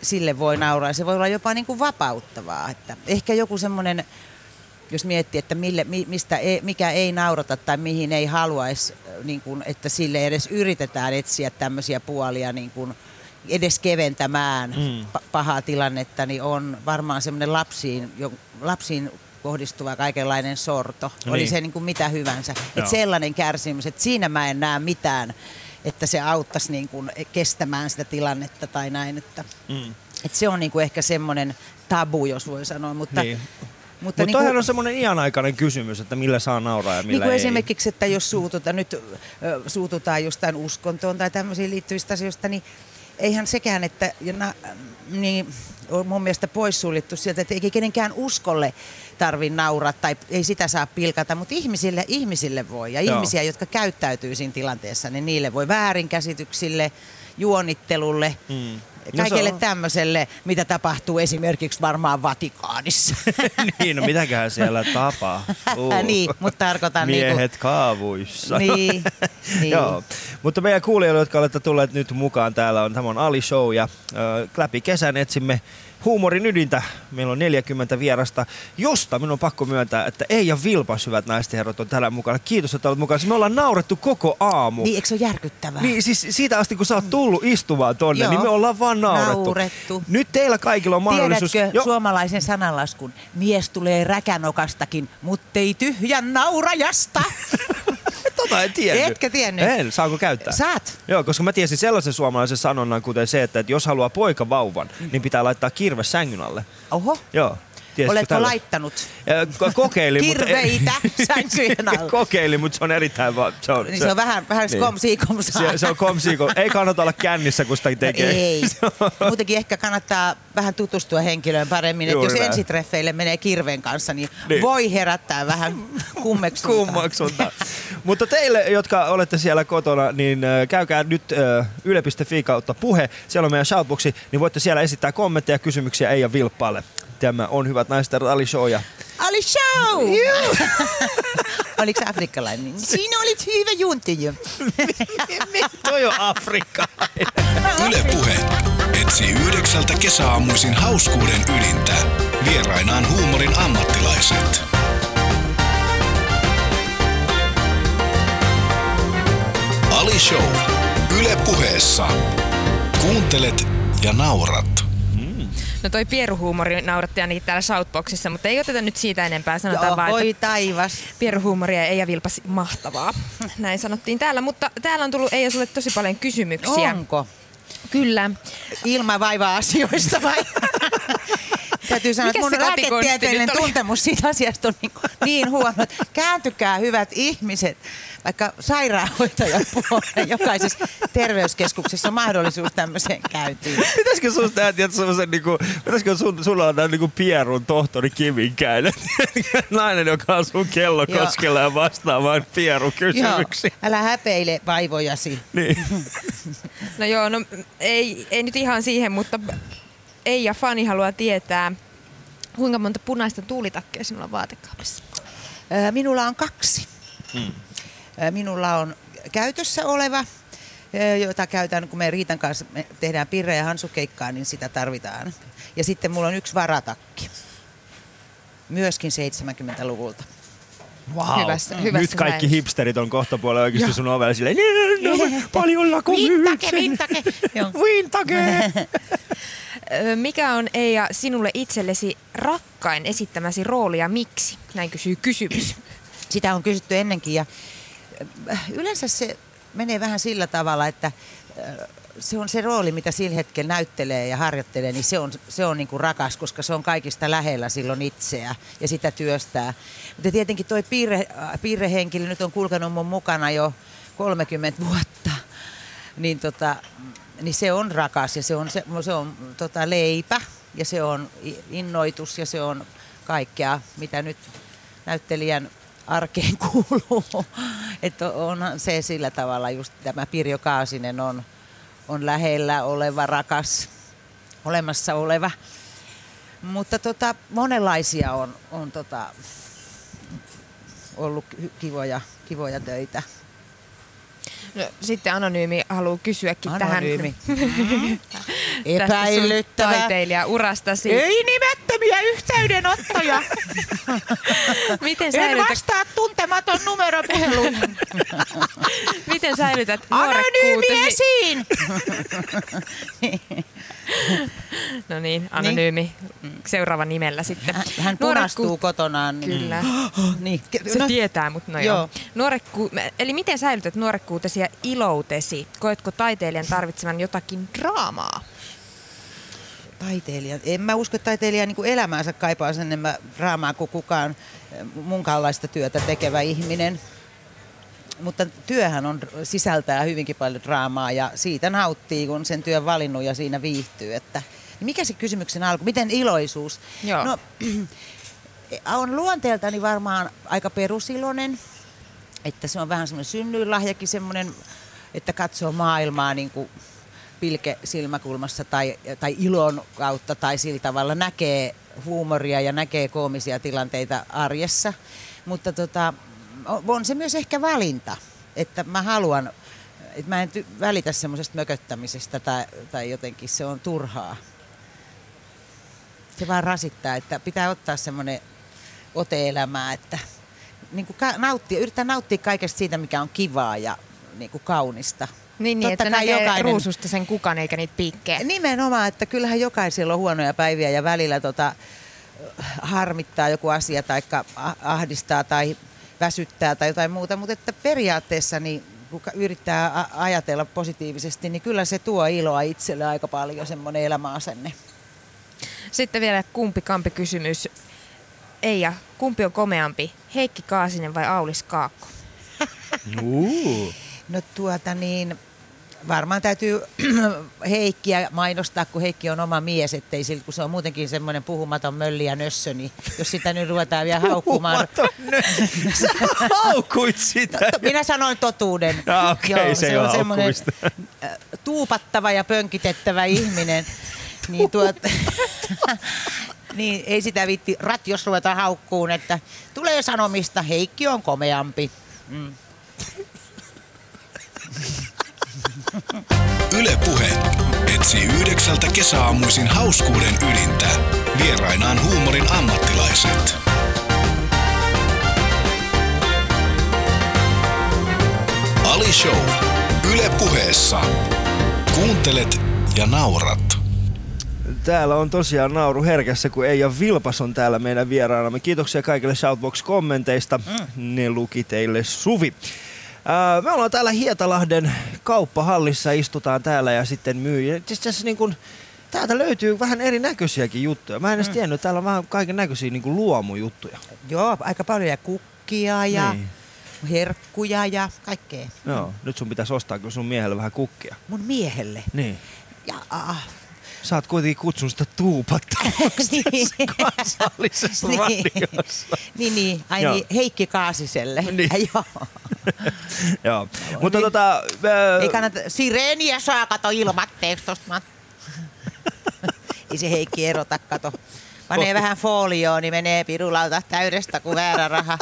B: sille voi nauraa. Se voi olla jopa niin kuin vapauttavaa. Että ehkä joku semmoinen, jos miettii, että mille, mi- mistä ei, mikä ei naurata tai mihin ei haluaisi, niin kuin, että sille edes yritetään etsiä tämmöisiä puolia niin kuin edes keventämään
A: Mm.
B: pa- pahaa tilannetta, niin on varmaan semmoinen lapsiin, jo, lapsiin kohdistuva kaikenlainen sorto. Niin. Oli se niin kuin mitä hyvänsä. Että sellainen kärsimys, että siinä mä en näe mitään, että se auttaisi niin kuin kestämään sitä tilannetta tai näin. Että,
A: Mm.
B: että se on niin kuin ehkä semmoinen tabu, jos voi sanoa. Mutta,
A: Niin.
B: mutta
A: Mutta
B: niin kuin,
A: on semmoinen ianaikainen kysymys, että millä saa nauraa ja millä
B: niin kuin
A: ei.
B: esimerkiksi, että jos suututa, nyt suututaan jostain uskontoon tai tämmöisiin liittyvistä asioista, niin eihän sekään, että ja na, niin, on mun mielestä poissuljettu sieltä, että ei kenenkään uskolle tarvi nauraa tai ei sitä saa pilkata, mutta ihmisille, ihmisille voi. Ja
A: Joo.
B: ihmisiä, jotka käyttäytyy siinä tilanteessa, niin niille voi väärinkäsityksille, juonittelulle,
A: Mm.
B: Kaikelle
A: on-
B: tämmöiselle, mitä tapahtuu esimerkiksi varmaan Vatikaanissa. (laughs)
A: niin, no mitäköhän siellä tapahtuu? (laughs)
B: niin, mutta tarkoitan
A: Miehet
B: niinku,
A: kaavuissa.
B: Niin, (laughs) niin.
A: Joo. Mutta meidän kuulijoille, jotka olette tulleet nyt mukaan, täällä on tämä on Ali Show ja ö, läpi kesän etsimme huumorin ydintä. Meillä on 40 vierasta, josta minun on pakko myöntää, että Eija Vilpas, hyvät naiset ja herrat, on täällä mukana. Kiitos, että olet mukana. Siis Me ollaan naurettu koko aamu.
B: Niin, eikö se ole järkyttävää?
A: Niin siis siitä asti, kun sä oot tullut istumaan tonne,
B: Joo.
A: niin me ollaan vaan naurettu.
B: Naurettu.
A: Nyt teillä kaikilla on mahdollisuus...
B: Tiedätkö
A: Joo.
B: suomalaisen sananlaskun? Mies tulee räkänokastakin, mutta ei tyhjän naurajasta. (laughs)
A: Tota en tiennyt.
B: Etkö tiennyt?
A: En, saanko käyttää?
B: Saat.
A: Joo, koska mä tiesin sellaisen suomalaisen sanonnan, kuten se, että, että jos haluaa poika vauvan, niin pitää laittaa kirves sängyn alle.
B: Oho.
A: Joo. Tiesitkö
B: Oletko
A: tällä?
B: laittanut?
A: Kokeilin, mutta...
B: Kirveitä (laughs) sänkyjen alla.
A: Kokeilin, mutta se on erittäin... Va- se on,
B: Niin se on vähän, vähän
A: niin. Se, se on komsiiko. Ei kannata olla kännissä, kun sitä tekee.
B: Ei. (laughs)
A: Se on-
B: Muutenkin ehkä kannattaa vähän tutustua henkilöön paremmin. Että jos
A: näin.
B: ensitreffeille menee kirveen kanssa, niin,
A: Niin.
B: voi herättää vähän (laughs) kummeksuntaa.
A: kummaksunta. Mutta teille, jotka olette siellä kotona, niin käykää nyt yle.fi kautta puhe. Siellä on meidän shoutboxi, niin voitte siellä esittää kommentteja ja kysymyksiä Eija Vilppaalle. Tämä on Hyvät naiset ja Ali Show. Ja
B: Ali show! (laughs) Oliko se afrikkalainen? Siinä olit hyvä junti jo. (laughs)
A: toi on Afrikka.
C: Yle Puhe etsii yhdeksältä kesäaamuisin hauskuuden ydintä. Vierainaan huumorin ammattilaiset. Ali Show. Yle Puheessa. Kuuntelet ja naurat.
D: No toi pieruhuumori nauratti ainakin täällä Shoutboxissa, mutta ei oteta nyt siitä enempää. Sanotaan
B: Joo,
D: vaan, että
B: voi taivas.
D: pieruhuumoria Eija Vilpas mahtavaa. (laughs) Näin sanottiin täällä, mutta täällä on tullut Eija sulle tosi paljon kysymyksiä.
B: Onko?
D: Kyllä.
B: Ilmavaiva asioista vai? (laughs) Täytyy sanoa,
D: Mikä
B: että mun lääketieteellinen tuntemus siitä asiasta on niin, (laughs) niin huono. että Kääntykää hyvät ihmiset, vaikka sairaanhoitajan (laughs) puoleen. Jokaisessa terveyskeskuksessa on mahdollisuus tämmöiseen käyntiin.
A: Pitäisikö sun tehdä semmoisen niinku, pitäisikö sun, sulla on niinku Pierun tohtori Kivinkäinen? (laughs) Nainen, joka asuu kellokoskella ja vastaa vain Pierun kysymyksiin.
B: Joo, älä häpeile vaivojasi.
A: Niin.
D: No joo, no ei, ei nyt ihan siihen, mutta Eija Fani haluaa tietää, kuinka monta punaista tuulitakkia sinulla on vaatekaapissa?
B: Minulla on kaksi. Ö, Minulla on käytössä oleva, jota käytän, kun me Riitan kanssa me tehdään pirre- ja hansukeikkaa, niin sitä tarvitaan. Ja sitten mulla on yksi varatakki. Myöskin 70-luvulta.
A: Wow.
D: Hyvässä- hyvässä
A: Nyt kaikki
D: näin.
A: hipsterit on kohta puolella oikeasti sun ovella silleen, no, paljollako
B: Vintake, vintake. (laughs) Joo.
A: Vintake. (laughs)
D: Mikä on Eija sinulle itsellesi rakkain esittämäsi rooli ja miksi? Näin kysyy kysymys.
B: Sitä on kysytty ennenkin ja yleensä se menee vähän sillä tavalla, että se on se rooli, mitä sillä hetkellä näyttelee ja harjoittelee, niin se on, se on niin kuin rakas, koska se on kaikista lähellä silloin itseä ja sitä työstää. Mutta tietenkin toi piirre, piirrehenkilö nyt on kulkenut mun mukana jo 30 vuotta, niin, tota, niin se on rakas ja se on, se, se on tota, leipä ja se on innoitus ja se on kaikkea, mitä nyt näyttelijän arkeen (laughs) kuuluu. Että onhan se sillä tavalla just tämä Pirjo Kaasinen on, on lähellä oleva, rakas, olemassa oleva. Mutta tota, monenlaisia on, on tota, ollut kivoja, kivoja töitä.
D: No, sitten Anonyymi haluaa kysyäkin
B: Anonyymi. (laughs)
D: tähän
B: Epäilyttävä.
D: taiteilija urastasi.
B: Ei nimettömiä yhteydenottoja. (laughs)
D: Miten
B: En
D: säilytät,
B: vastaa tuntematon numero (laughs)
D: miten säilytät
B: Anonyymi esiin!
D: No niin, Anonyymi. Seuraava nimellä sitten.
B: Hän, hän
D: Nuorekku-
B: punastuu kotonaan. niin-
D: Kyllä. (gasps)
B: niin.
D: Se
B: No,
D: tietää, mutta no
B: Joo.
D: joo. Nuorekku, eli miten säilytät nuorekkuutesi ja iloutesi? Koetko taiteilijan tarvitsevan jotakin draamaa?
B: taiteilija. En mä usko, että taiteilija niin elämäänsä kaipaa sen enemmän raamaa kuin kukaan eh, munkaanlaista työtä tekevä ihminen. Mutta työhän on, sisältää hyvinkin paljon draamaa ja siitä nauttii, kun sen työn valinnut ja siinä viihtyy. Että, niin mikä se kysymyksen alku? Miten iloisuus?
D: Joo.
B: No, (clears throat) on luonteeltani varmaan aika perusiloinen, että se on vähän semmoinen synnyinlahjakin semmoinen, että katsoo maailmaa niin kuin pilke silmäkulmassa tai, tai ilon kautta tai sillä tavalla näkee huumoria ja näkee koomisia tilanteita arjessa. Mutta tota, on se myös ehkä valinta, että mä haluan, että mä en ty- välitä semmoisesta mököttämisestä tai, tai jotenkin se on turhaa. Se vaan rasittaa, että pitää ottaa semmoinen ote elämää, että niin kuin ka- nauttia, yrittää nauttia kaikesta siitä, mikä on kivaa ja niin kuin kaunista.
D: Niin, niin
B: Totta
D: että näkee
B: jokainen-
D: ruususta sen kukan eikä niitä piikkejä.
B: Nimenomaan, että kyllähän jokaisella on huonoja päiviä ja välillä tota, harmittaa joku asia tai ahdistaa tai väsyttää tai jotain muuta, mutta että periaatteessa niin kun yrittää ajatella positiivisesti, niin kyllä se tuo iloa itselle aika paljon semmoinen elämäasenne.
D: Sitten vielä kumpi kampi kysymys. Eija, kumpi on komeampi? Heikki Kaasinen vai Aulis Kaakko?
A: Uh.
B: No tuota niin, varmaan täytyy (clears throat) Heikkiä mainostaa, kun Heikki on oma mies, ettei sillä, kun se on muutenkin semmoinen puhumaton mölli ja nössö, niin jos sitä nyt ruvetaan vielä haukkumaan. (laughs)
A: Sä haukuit sitä.
B: Minä sanoin totuuden.
A: Ah, okei, se ei ole
B: semmoinen äh, tuupattava ja pönkitettävä ihminen. (laughs) Niin, tuot, (laughs) niin ei sitä vitti rat, jos ruvetaan haukkuun, että tulee sanomista, Heikki on komeampi. Mm.
C: Yle Puhe etsii yhdeksältä kesäaamuisin hauskuuden ydintä. Vierainaan huumorin ammattilaiset. Ali Show. Yle Puheessa. Kuuntelet ja naurat.
A: Täällä on tosiaan nauru herkässä, kun Eija Vilpas on täällä meidän vieraanamme. Kiitoksia kaikille Shoutbox-kommenteista. Ne luki teille Suvi. Ää, me ollaan täällä Hietalahden kauppahallissa, istutaan täällä ja sitten myy. Asiassa niin kun, täältä löytyy vähän erinäköisiäkin juttuja. Mä en edes tiennyt, että täällä on vähän kaiken näköisiä niin luomujuttuja.
B: Joo, aika paljon ja kukkia ja
A: Niin.
B: herkkuja ja kaikkea.
A: Joo, nyt sun pitäisi ostaa kyllä sun miehelle vähän kukkia.
B: Mun miehelle.
A: Niin.
B: Ja, ah,
A: Sä oot kuitenkin kutsunut sitä tuupattavaksi (laughs)
B: niin.
A: kansallisessa radiossa. (laughs)
B: niin, niin. Ai niin, Heikki Kaasiselle. (laughs)
A: Niin.
B: Ai, joo.
A: Joo. Mutta tota... ää,
B: Ei kannata, sireeniä saa kato ilmatteeksi tosta. mat- Ei se Heikki erota, kato. Panee
A: Oh.
B: vähän folioon, niin menee pirulauta täydestä kuin väärä raha.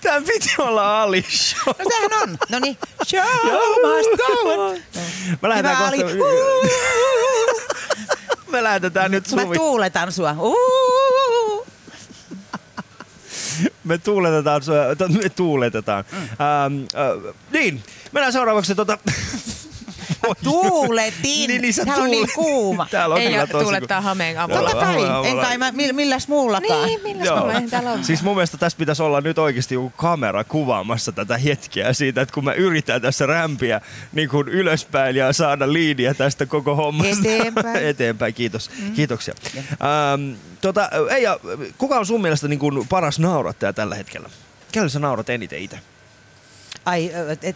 A: Tää piti olla Ali Show.
B: No sehän on. No niin. Show must go on.
A: Me lähdetään
B: Hyvä
A: kohta...
B: Ali.
A: Me lähetetään nyt
B: Mä
A: Suvi.
B: tuuletan sua. Uhuhu.
A: Me tuuletetaan. sua- Me tuuletetaan.
B: Mm.
A: Ähm, äh, niin, mennään seuraavaksi tota... (laughs)
B: Tuuletin.
A: Niin, niin sä
B: Täällä on niin
A: tuulet-
B: kuuma.
A: Täällä on
D: Ei
A: kyllä
D: ole
A: tosi...
D: tuulettaa hameen avulla.
B: Totta kai. En kai mä, mill- milläs muullakaan.
D: Niin, milläs
A: Joo.
D: mulla ei täällä on?
A: Siis mun mielestä tässä pitäisi olla nyt oikeasti joku kamera kuvaamassa tätä hetkeä siitä, että kun mä yritän tässä rämpiä niin kuin ylöspäin ja saada liidiä tästä koko hommasta.
B: Eteenpäin. (laughs)
A: Eteenpäin, kiitos. Mm. Kiitoksia. Ähm, tota, Eija, kuka on sun mielestä niin kuin paras naurattaja tällä hetkellä? Kelle sä naurat eniten itse?
B: Ai,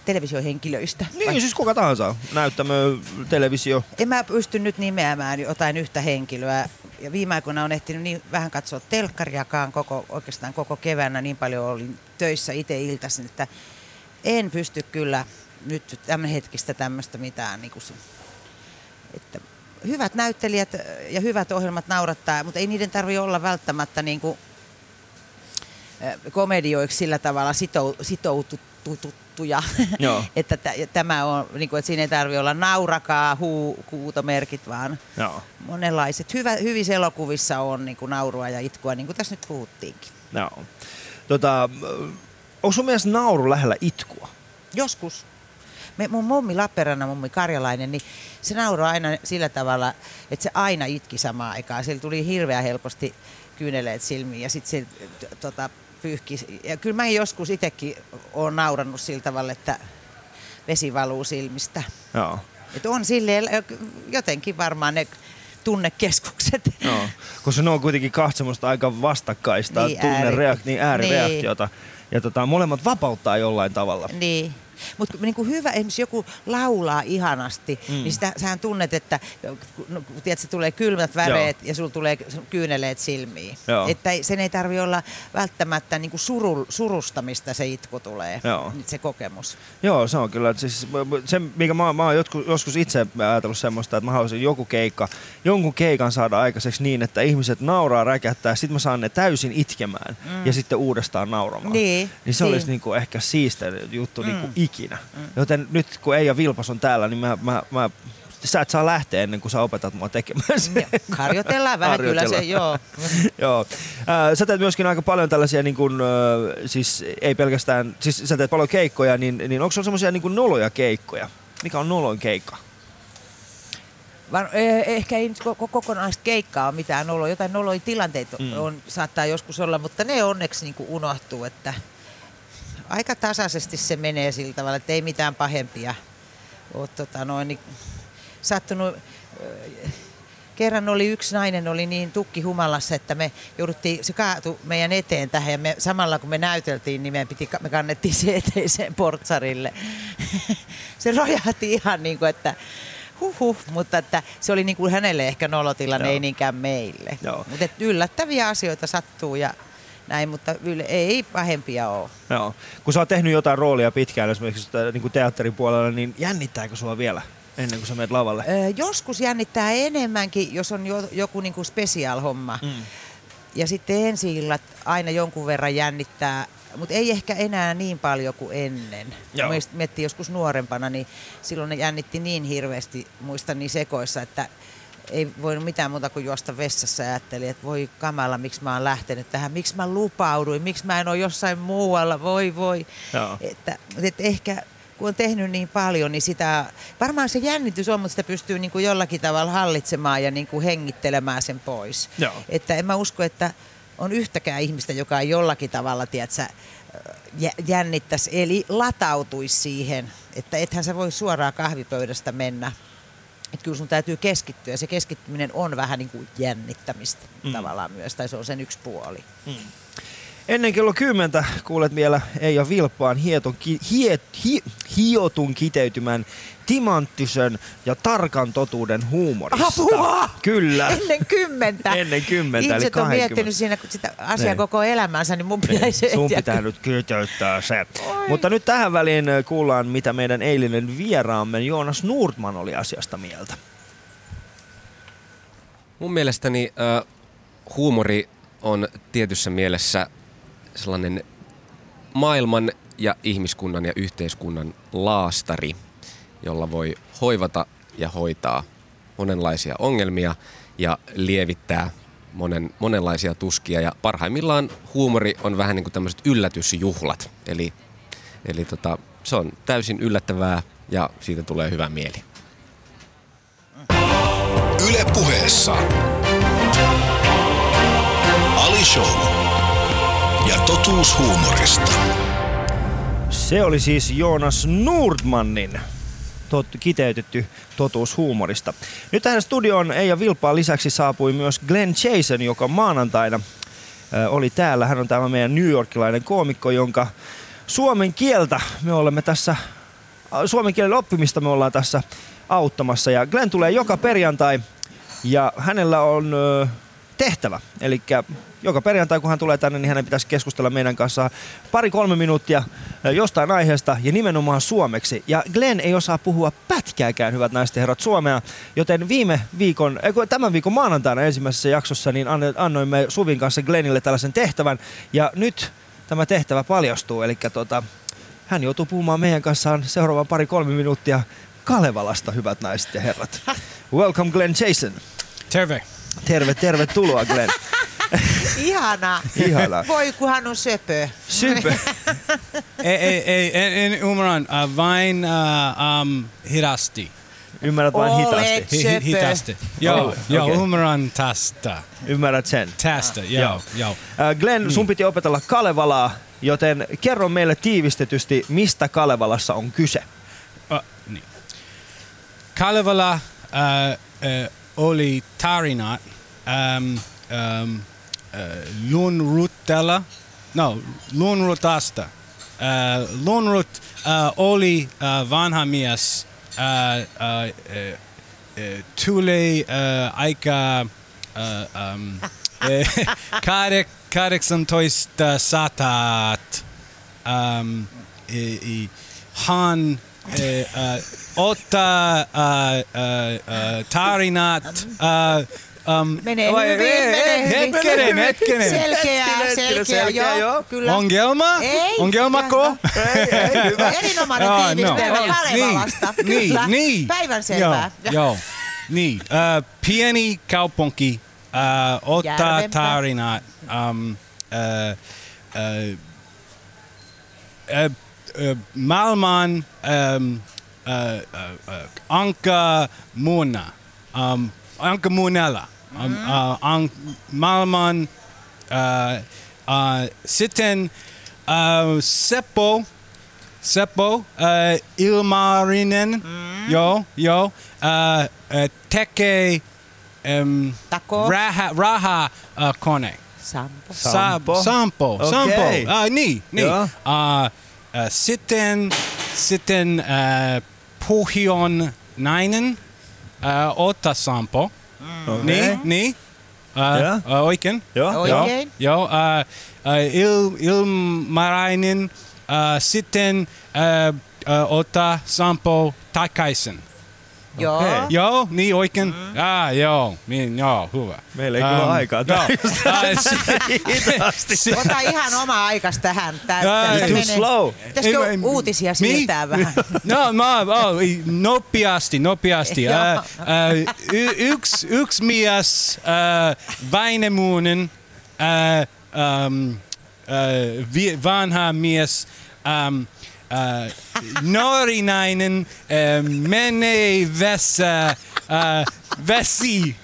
B: televisiohenkilöistä.
A: Niin,
B: Vai?
A: siis kuka tahansa. Näyttämö, televisio.
B: En mä pysty nyt nimeämään jotain yhtä henkilöä. ja viime aikoina on ehtinyt niin vähän katsoa telkkariakaan koko, oikeastaan koko keväänä. Niin paljon olin töissä itse iltaisin, että en pysty kyllä nyt tämän hetkistä tämmöistä mitään. Niin kuin se, että hyvät näyttelijät ja hyvät ohjelmat naurattaa, mutta ei niiden tarvitse olla välttämättä niin kuin, komedioiksi sillä tavalla sitou, sitoututtuja, (laughs)
A: Joo.
B: että t- tämä on, niin kuin, että siinä ei tarvitse olla naurakaa, huu, huutomerkit, vaan
A: Joo.
B: monenlaiset. Hyvä, hyvissä elokuvissa on niin kuin naurua ja itkua, niin kuin tässä nyt puhuttiinkin.
A: Joo. Tota, onko sun mielestä nauru lähellä itkua?
B: Joskus. Me, mun mummi Lappeenrannan mummi Karjalainen, niin se nauroi aina sillä tavalla, että se aina itki samaan aikaan. Sillä tuli hirveän helposti kyyneleet silmiin ja sitten se tota, pyyhki. Ja kyllä mä joskus itsekin olen naurannut sillä tavalla, että vesi valuu silmistä.
A: Joo.
B: Et on silleen, jotenkin varmaan ne tunnekeskukset.
A: Joo. Koska ne on kuitenkin kahta semmoista aika vastakkaista
B: Niin,
A: tunne,
B: ääri-
A: niin äärireaktiota. Ja tota, molemmat vapauttaa jollain tavalla.
B: Niin. Mutta niin kuin hyvä, esimerkiksi joku laulaa ihanasti, mm. niin sitä, sähän tunnet, että no, tiedät, se tulee kylmät väreet ja sulla tulee kyyneleet silmiin.
A: Joo.
B: Että sen ei tarvi olla välttämättä niin kuin suru, surusta, mistä se itku tulee,
A: Joo.
B: nyt se kokemus.
A: Joo, se on kyllä. Siis se, mikä mä, mä oon joskus, joskus itse ajatellut semmoista, että mä haluaisin joku keikka, jonkun keikan saada aikaiseksi niin, että ihmiset nauraa, räkättää, sit mä saan ne täysin itkemään mm. ja sitten uudestaan nauramaan.
B: Niin,
A: niin se
B: niin.
A: olisi niinku ehkä siistein juttu mm. niinku ikinä. Mm. Joten nyt kun Eija Vilpas on täällä, niin mä, mä, mä sä et saa lähteä ennen kuin sä opetat mua tekemään sen.
B: Harjoitellaan vähän kyllä se, joo. (laughs)
A: Joo. Ää, Sä teet myöskin aika paljon tällaisia, niin kuin, siis ei pelkästään, siis sä teet paljon keikkoja, niin, niin onko se semmoisia niin noloja keikkoja? Mikä on noloin keikka?
B: Var, eh, ehkä ei nyt koko, kokonaista keikkaa ole mitään noloa. Jotain noloja tilanteita
A: Mm.
B: on, saattaa joskus olla, mutta ne onneksi niin kuin unohtuu. Että aika tasaisesti se menee sillä tavalla, että ei mitään pahempia ole tota, noin, niin, sattunut. Kerran oli yksi nainen, oli niin tukki humalassa, että me jouduttiin, se kaatui meidän eteen tähän ja me, samalla kun me näyteltiin, niin meidän piti, me kannettiin se eteiseen portsarille. (laughs) se rojahti ihan niin kuin, että huhhuh, mutta että se oli niin kuin hänelle ehkä nolotilanne,
A: Joo.
B: ei niinkään meille. Mutta yllättäviä asioita sattuu ja näin, mutta yle, ei pahempia ole.
A: Joo. Kun sä oot tehnyt jotain roolia pitkään esimerkiksi niin kuin teatterin puolella, niin jännittääkö sua vielä ennen kuin sä menet lavalle?
B: Ö, joskus jännittää enemmänkin, jos on jo, joku niin kuin special-homma.
A: Mm.
B: Ja sitten ensi illat aina jonkun verran jännittää, mutta ei ehkä enää niin paljon kuin ennen.
A: Joo.
B: Miettii joskus nuorempana, niin silloin ne jännitti niin hirveästi, muistan niin sekoissa, että ei voinut mitään muuta kuin juosta vessassa ja ajattelin, että voi kamala, miksi mä oon lähtenyt tähän, miksi mä lupauduin, miksi mä en ole jossain muualla, voi voi.
A: Joo.
B: Että, että ehkä kun on tehnyt niin paljon, niin sitä, varmaan se jännitys on, mutta sitä pystyy niin kuin jollakin tavalla hallitsemaan ja niin kuin hengittelemään sen pois.
A: Joo.
B: Että en mä usko, että on yhtäkään ihmistä, joka ei jollakin tavalla, tiedätkö, jä- jännittäisi, eli latautuisi siihen, että ethän sä voi suoraan kahvipöydästä mennä. Että kyllä sun täytyy keskittyä ja se keskittyminen on vähän niin kuin jännittämistä
A: Mm.
B: mm. tavallaan myös, tai se on sen yksi puoli.
A: Ennen kello kymmentä kuulet vielä Eija Vilppaan hieton, ki, hiet, hi, hiotun kiteytymän timanttisen ja tarkan totuuden huumorista.
B: Apua!
A: Kyllä.
B: Ennen kymmentä.
A: Ennen kymmentä, eli
B: Ihmiset on
A: 20.
B: miettinyt siinä sitä asiaa
A: Niin.
B: koko elämänsä, niin mun pitäisi...
A: Sun pitää nyt kiteyttää se.
B: Oi.
A: Mutta nyt tähän väliin äh, kuullaan, mitä meidän eilinen vieraamme Joonas Nordman oli asiasta mieltä.
E: Mun mielestäni äh, huumori on tietyssä mielessä sellainen maailman ja ihmiskunnan ja yhteiskunnan laastari, jolla voi hoivata ja hoitaa monenlaisia ongelmia ja lievittää monen, monenlaisia tuskia. Ja parhaimmillaan huumori on vähän niin kuin tämmöiset yllätysjuhlat. Eli, eli tota, se on täysin yllättävää ja siitä tulee hyvä mieli.
C: Yle puheessa. Ali Show. Ja totuus huumorista.
A: Se oli siis Joonas Nordmanin tot, kiteytetty totuus huumorista. Nyt tähän studioon Eija Vilpaan lisäksi saapui myös Glenn Jason, joka maanantaina oli täällä. Hän on tämä meidän New Yorkilainen koomikko, jonka suomen kieltä me olemme tässä, suomen kielen oppimista me ollaan tässä auttamassa. Ja Glenn tulee joka perjantai ja hänellä on tehtävä. Eli joka perjantai, kun hän tulee tänne, niin hänen pitäisi keskustella meidän kanssa pari-kolme minuuttia ö, jostain aiheesta ja nimenomaan suomeksi. Ja Glenn ei osaa puhua pätkääkään, hyvät naiset ja herrat, suomea, joten viime viikon, äh, kun tämän viikon maanantaina ensimmäisessä jaksossa, niin annoimme Suvin kanssa Glennille tällaisen tehtävän. Ja nyt tämä tehtävä paljastuu, eli tota, hän joutuu puhumaan meidän kanssaan seuraavan pari-kolme minuuttia Kalevalasta, hyvät naiset ja herrat. (laughs) Welcome Glenn Jason.
F: Terve.
A: Terve, tervetuloa Glenn. (laughs) (laughs)
B: Ihana.
A: Ihana.
B: Voi kunhan on söpö.
A: Sypö. (laughs)
F: ei, ei, ei, en, en ymmärrän. Uh, vain uh, um, hidasti.
A: Ymmärrät vain
B: Olet
A: hitaasti.
F: Hi,
B: söpö.
F: hi, hitaasti. Joo,
A: Oh,
F: joo,
A: okei.
F: ymmärrän tästä.
A: Ymmärrät sen.
F: Tästä,
A: Joo.
F: joo, joo.
A: Äh, Glenn, sun piti opetella Kalevalaa, joten kerro meille tiivistetysti, mistä Kalevalassa on kyse.
F: Uh, niin. Kalevala uh, uh, oli tarinat um, um, uh, Lunrutella, no, Lunrutasta. Uh, Lunrut uh, oli uh, vanha mies, uh, uh, tuli aika um, (laughs) eh, kahdek, 18 satat. Um, i, i, han eh, uh, tarinat um,
B: Menee
F: vai-
B: hyvin,
F: eh,
B: menee hyvin.
F: Hetkinen, hetkinen.
B: Selkeä,
A: Hetkinen,
B: selkeä,
A: selkeä,
B: joo,
A: joo.
B: Kyllä.
F: Ongelma?
B: Ei.
F: Ongelmako?
A: Ei, ei, hyvä.
B: Erinomainen
F: Ah,
B: tiivistelmä
F: no.
B: Kalevalasta.
F: Niin,
B: Kyllä.
F: niin.
B: Selvää.
F: Joo, joo. Niin. Uh, pieni kaupunki uh, ottaa
B: Järvenpää.
F: tarinat. Um, maailman Anka Muna. Um, Anka Munella. Uh, an, maailman uh, uh, sitten uh, Seppo Seppo, uh, Ilmarinen, joo, joo, uh, uh, tekee um,
B: Tako.
F: raha, raha uh, kone.
B: Sampo.
A: Sampo.
F: Sa- Sampo,
A: Okei.
F: Sampo, uh, niin, niin.
A: Joo.
F: Uh, uh, sitten, sitten uh, Pohjon nainen, uh, Otta Sampo,
A: Okei.
F: niin, niin, uh,
A: Joo.
F: uh, oikein.
A: Joo,
B: Oikein.
F: Joo, uh, uh, il, ilmarainen, uh, sitten uh, uh, ottaa Sampo takaisin.
B: Joo.
A: Okei.
F: Joo, niin oikein. Mm. Ah, joo, niin, joo, hyvä.
A: Meillä ei kyllä
F: Ähm,
A: aikaa (laughs) tää Hitaasti.
B: Ota ihan oma aikas tähän. Tää,
A: Too
B: menee-
A: slow.
B: Pitäisikö uutisia siirtää (laughs) vähän?
F: No, mä, oh, nopeasti, nopeasti. Uh, uh, y- yksi, yksi mies, uh, Väinämuunen, uh, um, uh, vanha mies, um, uh, nuori nainen uh, menee vessa, uh, vesi,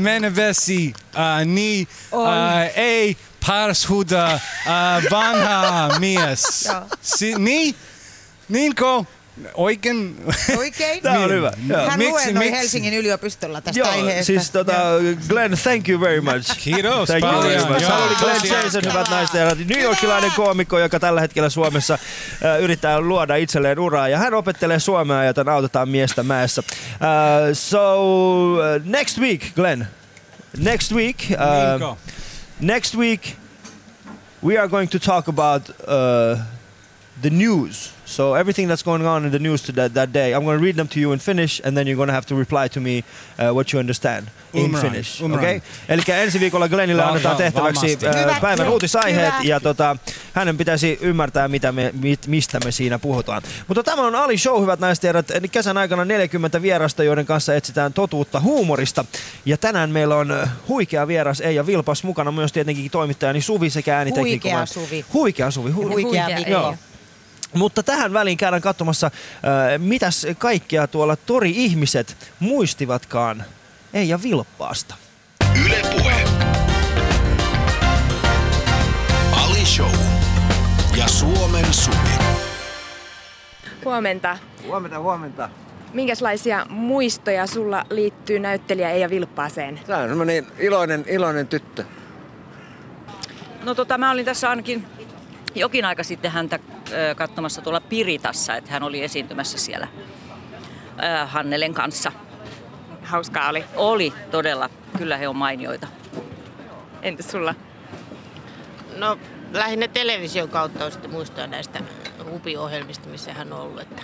F: menee vesi, uh, niin uh, ei parshuda uh, vanha mies. Si- niin? Niinko? Oikein?
B: Oikein.
A: Tää on hyvä. Joo.
B: Hän
F: Miksi-
B: luennoi
F: miksi?
B: Helsingin yliopistolla tästä
A: Joo,
B: aiheesta.
A: siis tota, Glenn, thank you very much. (laughs)
F: Kiitos
A: Thank you very
F: paljon.
A: much. Hän oli Glenn Jason, hyvät naiset ja herrat. New Yorkilainen koomikko, joka tällä hetkellä Suomessa äh, yrittää luoda itselleen uraa. Ja hän opettelee suomea, joten autetaan miestä mäessä. Uh, so, uh, next week, Glenn. Next week. Uh, next week, we are going to talk about uh, the news. So everything that's going on in the news to that, that day, I'm going to read them to you in Finnish, and then you're going to have to reply to me uh, what you understand in
F: Umran,
A: Finnish.
F: umran.
A: Okay? Eli ensi viikolla Glennille annetaan tehtäväksi
B: Hyvä,
A: päivän uutisaiheet, ja tota, hänen pitäisi ymmärtää, mitä me, mit, mistä me siinä puhutaan. Mutta tämä on Ali Show, hyvät naiset ja Kesän aikana 40 vierasta, joiden kanssa etsitään totuutta huumorista. Ja tänään meillä on äh, huikea vieras Eija Vilpas mukana, myös tietenkin toimittajani Suvi sekä äänitekniikko.
B: Huikea Suvi.
A: Huikea Suvi. Hu-
B: Huikea
D: Huikea.
A: Joo. Mutta tähän väliin käydään katsomassa, äh, mitäs kaikkea tuolla tori-ihmiset muistivatkaan Eija Vilppaasta.
C: Yle Puhe. Ali Show. Ja Suomen Suvi.
G: Huomenta.
A: Huomenta, huomenta.
G: Minkälaisia muistoja sulla liittyy näyttelijä Eija Vilppaaseen?
H: Tämä on semmoinen iloinen, iloinen tyttö.
I: No tota, mä olin tässä ainakin jokin aika sitten häntä katsomassa tuolla Piritassa, että hän oli esiintymässä siellä Hannelen kanssa.
G: Hauskaa oli.
I: Oli todella, kyllä he on mainioita.
G: Entäs sulla?
J: No lähinnä television kautta on sitten muistoa näistä hupiohjelmista, missä hän on ollut että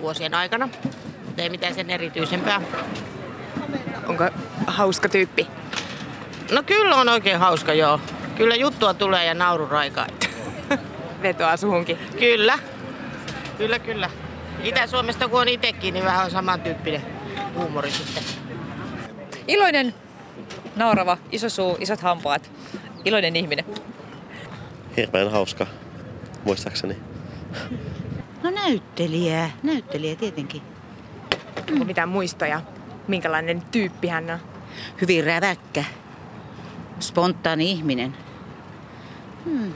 J: vuosien aikana. Mutta ei mitään sen erityisempää.
G: Onko hauska tyyppi?
J: No kyllä on oikein hauska, joo. Kyllä juttua tulee ja naururaika. Että.
G: Vetoaa suhunkin.
J: Kyllä. Kyllä, kyllä. Itä-Suomesta kun on itsekin, niin vähän on samantyyppinen huumori sitten.
K: Iloinen, naurava, iso suu, isot hampaat. Iloinen ihminen.
L: Hirveän hauska, muistaakseni.
B: No näyttelijä, näyttelijä tietenkin.
G: Onko mitään muistoja? Minkälainen tyyppi hän on?
B: Hyvin räväkkä, spontaani ihminen.
M: Hmm.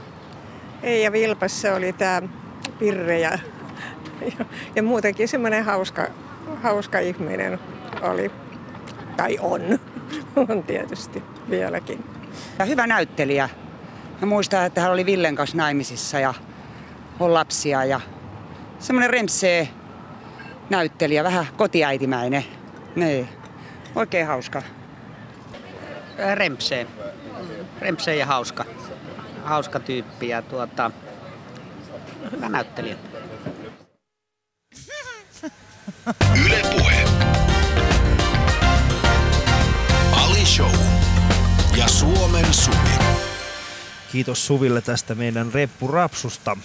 M: Eija Vilpas, se oli tämä Pirre ja, ja, ja muutenkin semmoinen hauska, hauska ihminen oli, tai on, on tietysti vieläkin.
N: Ja hyvä näyttelijä. Mä muistan, että hän oli Villen kanssa naimisissa ja on lapsia ja semmoinen remsee näyttelijä, vähän kotiäitimäinen. Niin, oikein hauska.
O: Rempsee. Rempsee ja hauska. Hauska tyyppi ja tuota, hyvä näyttelijä.
C: Yle Puhe. Ali Show. Ja Suomen Suvi.
A: Kiitos Suville tästä meidän reppurapsusta.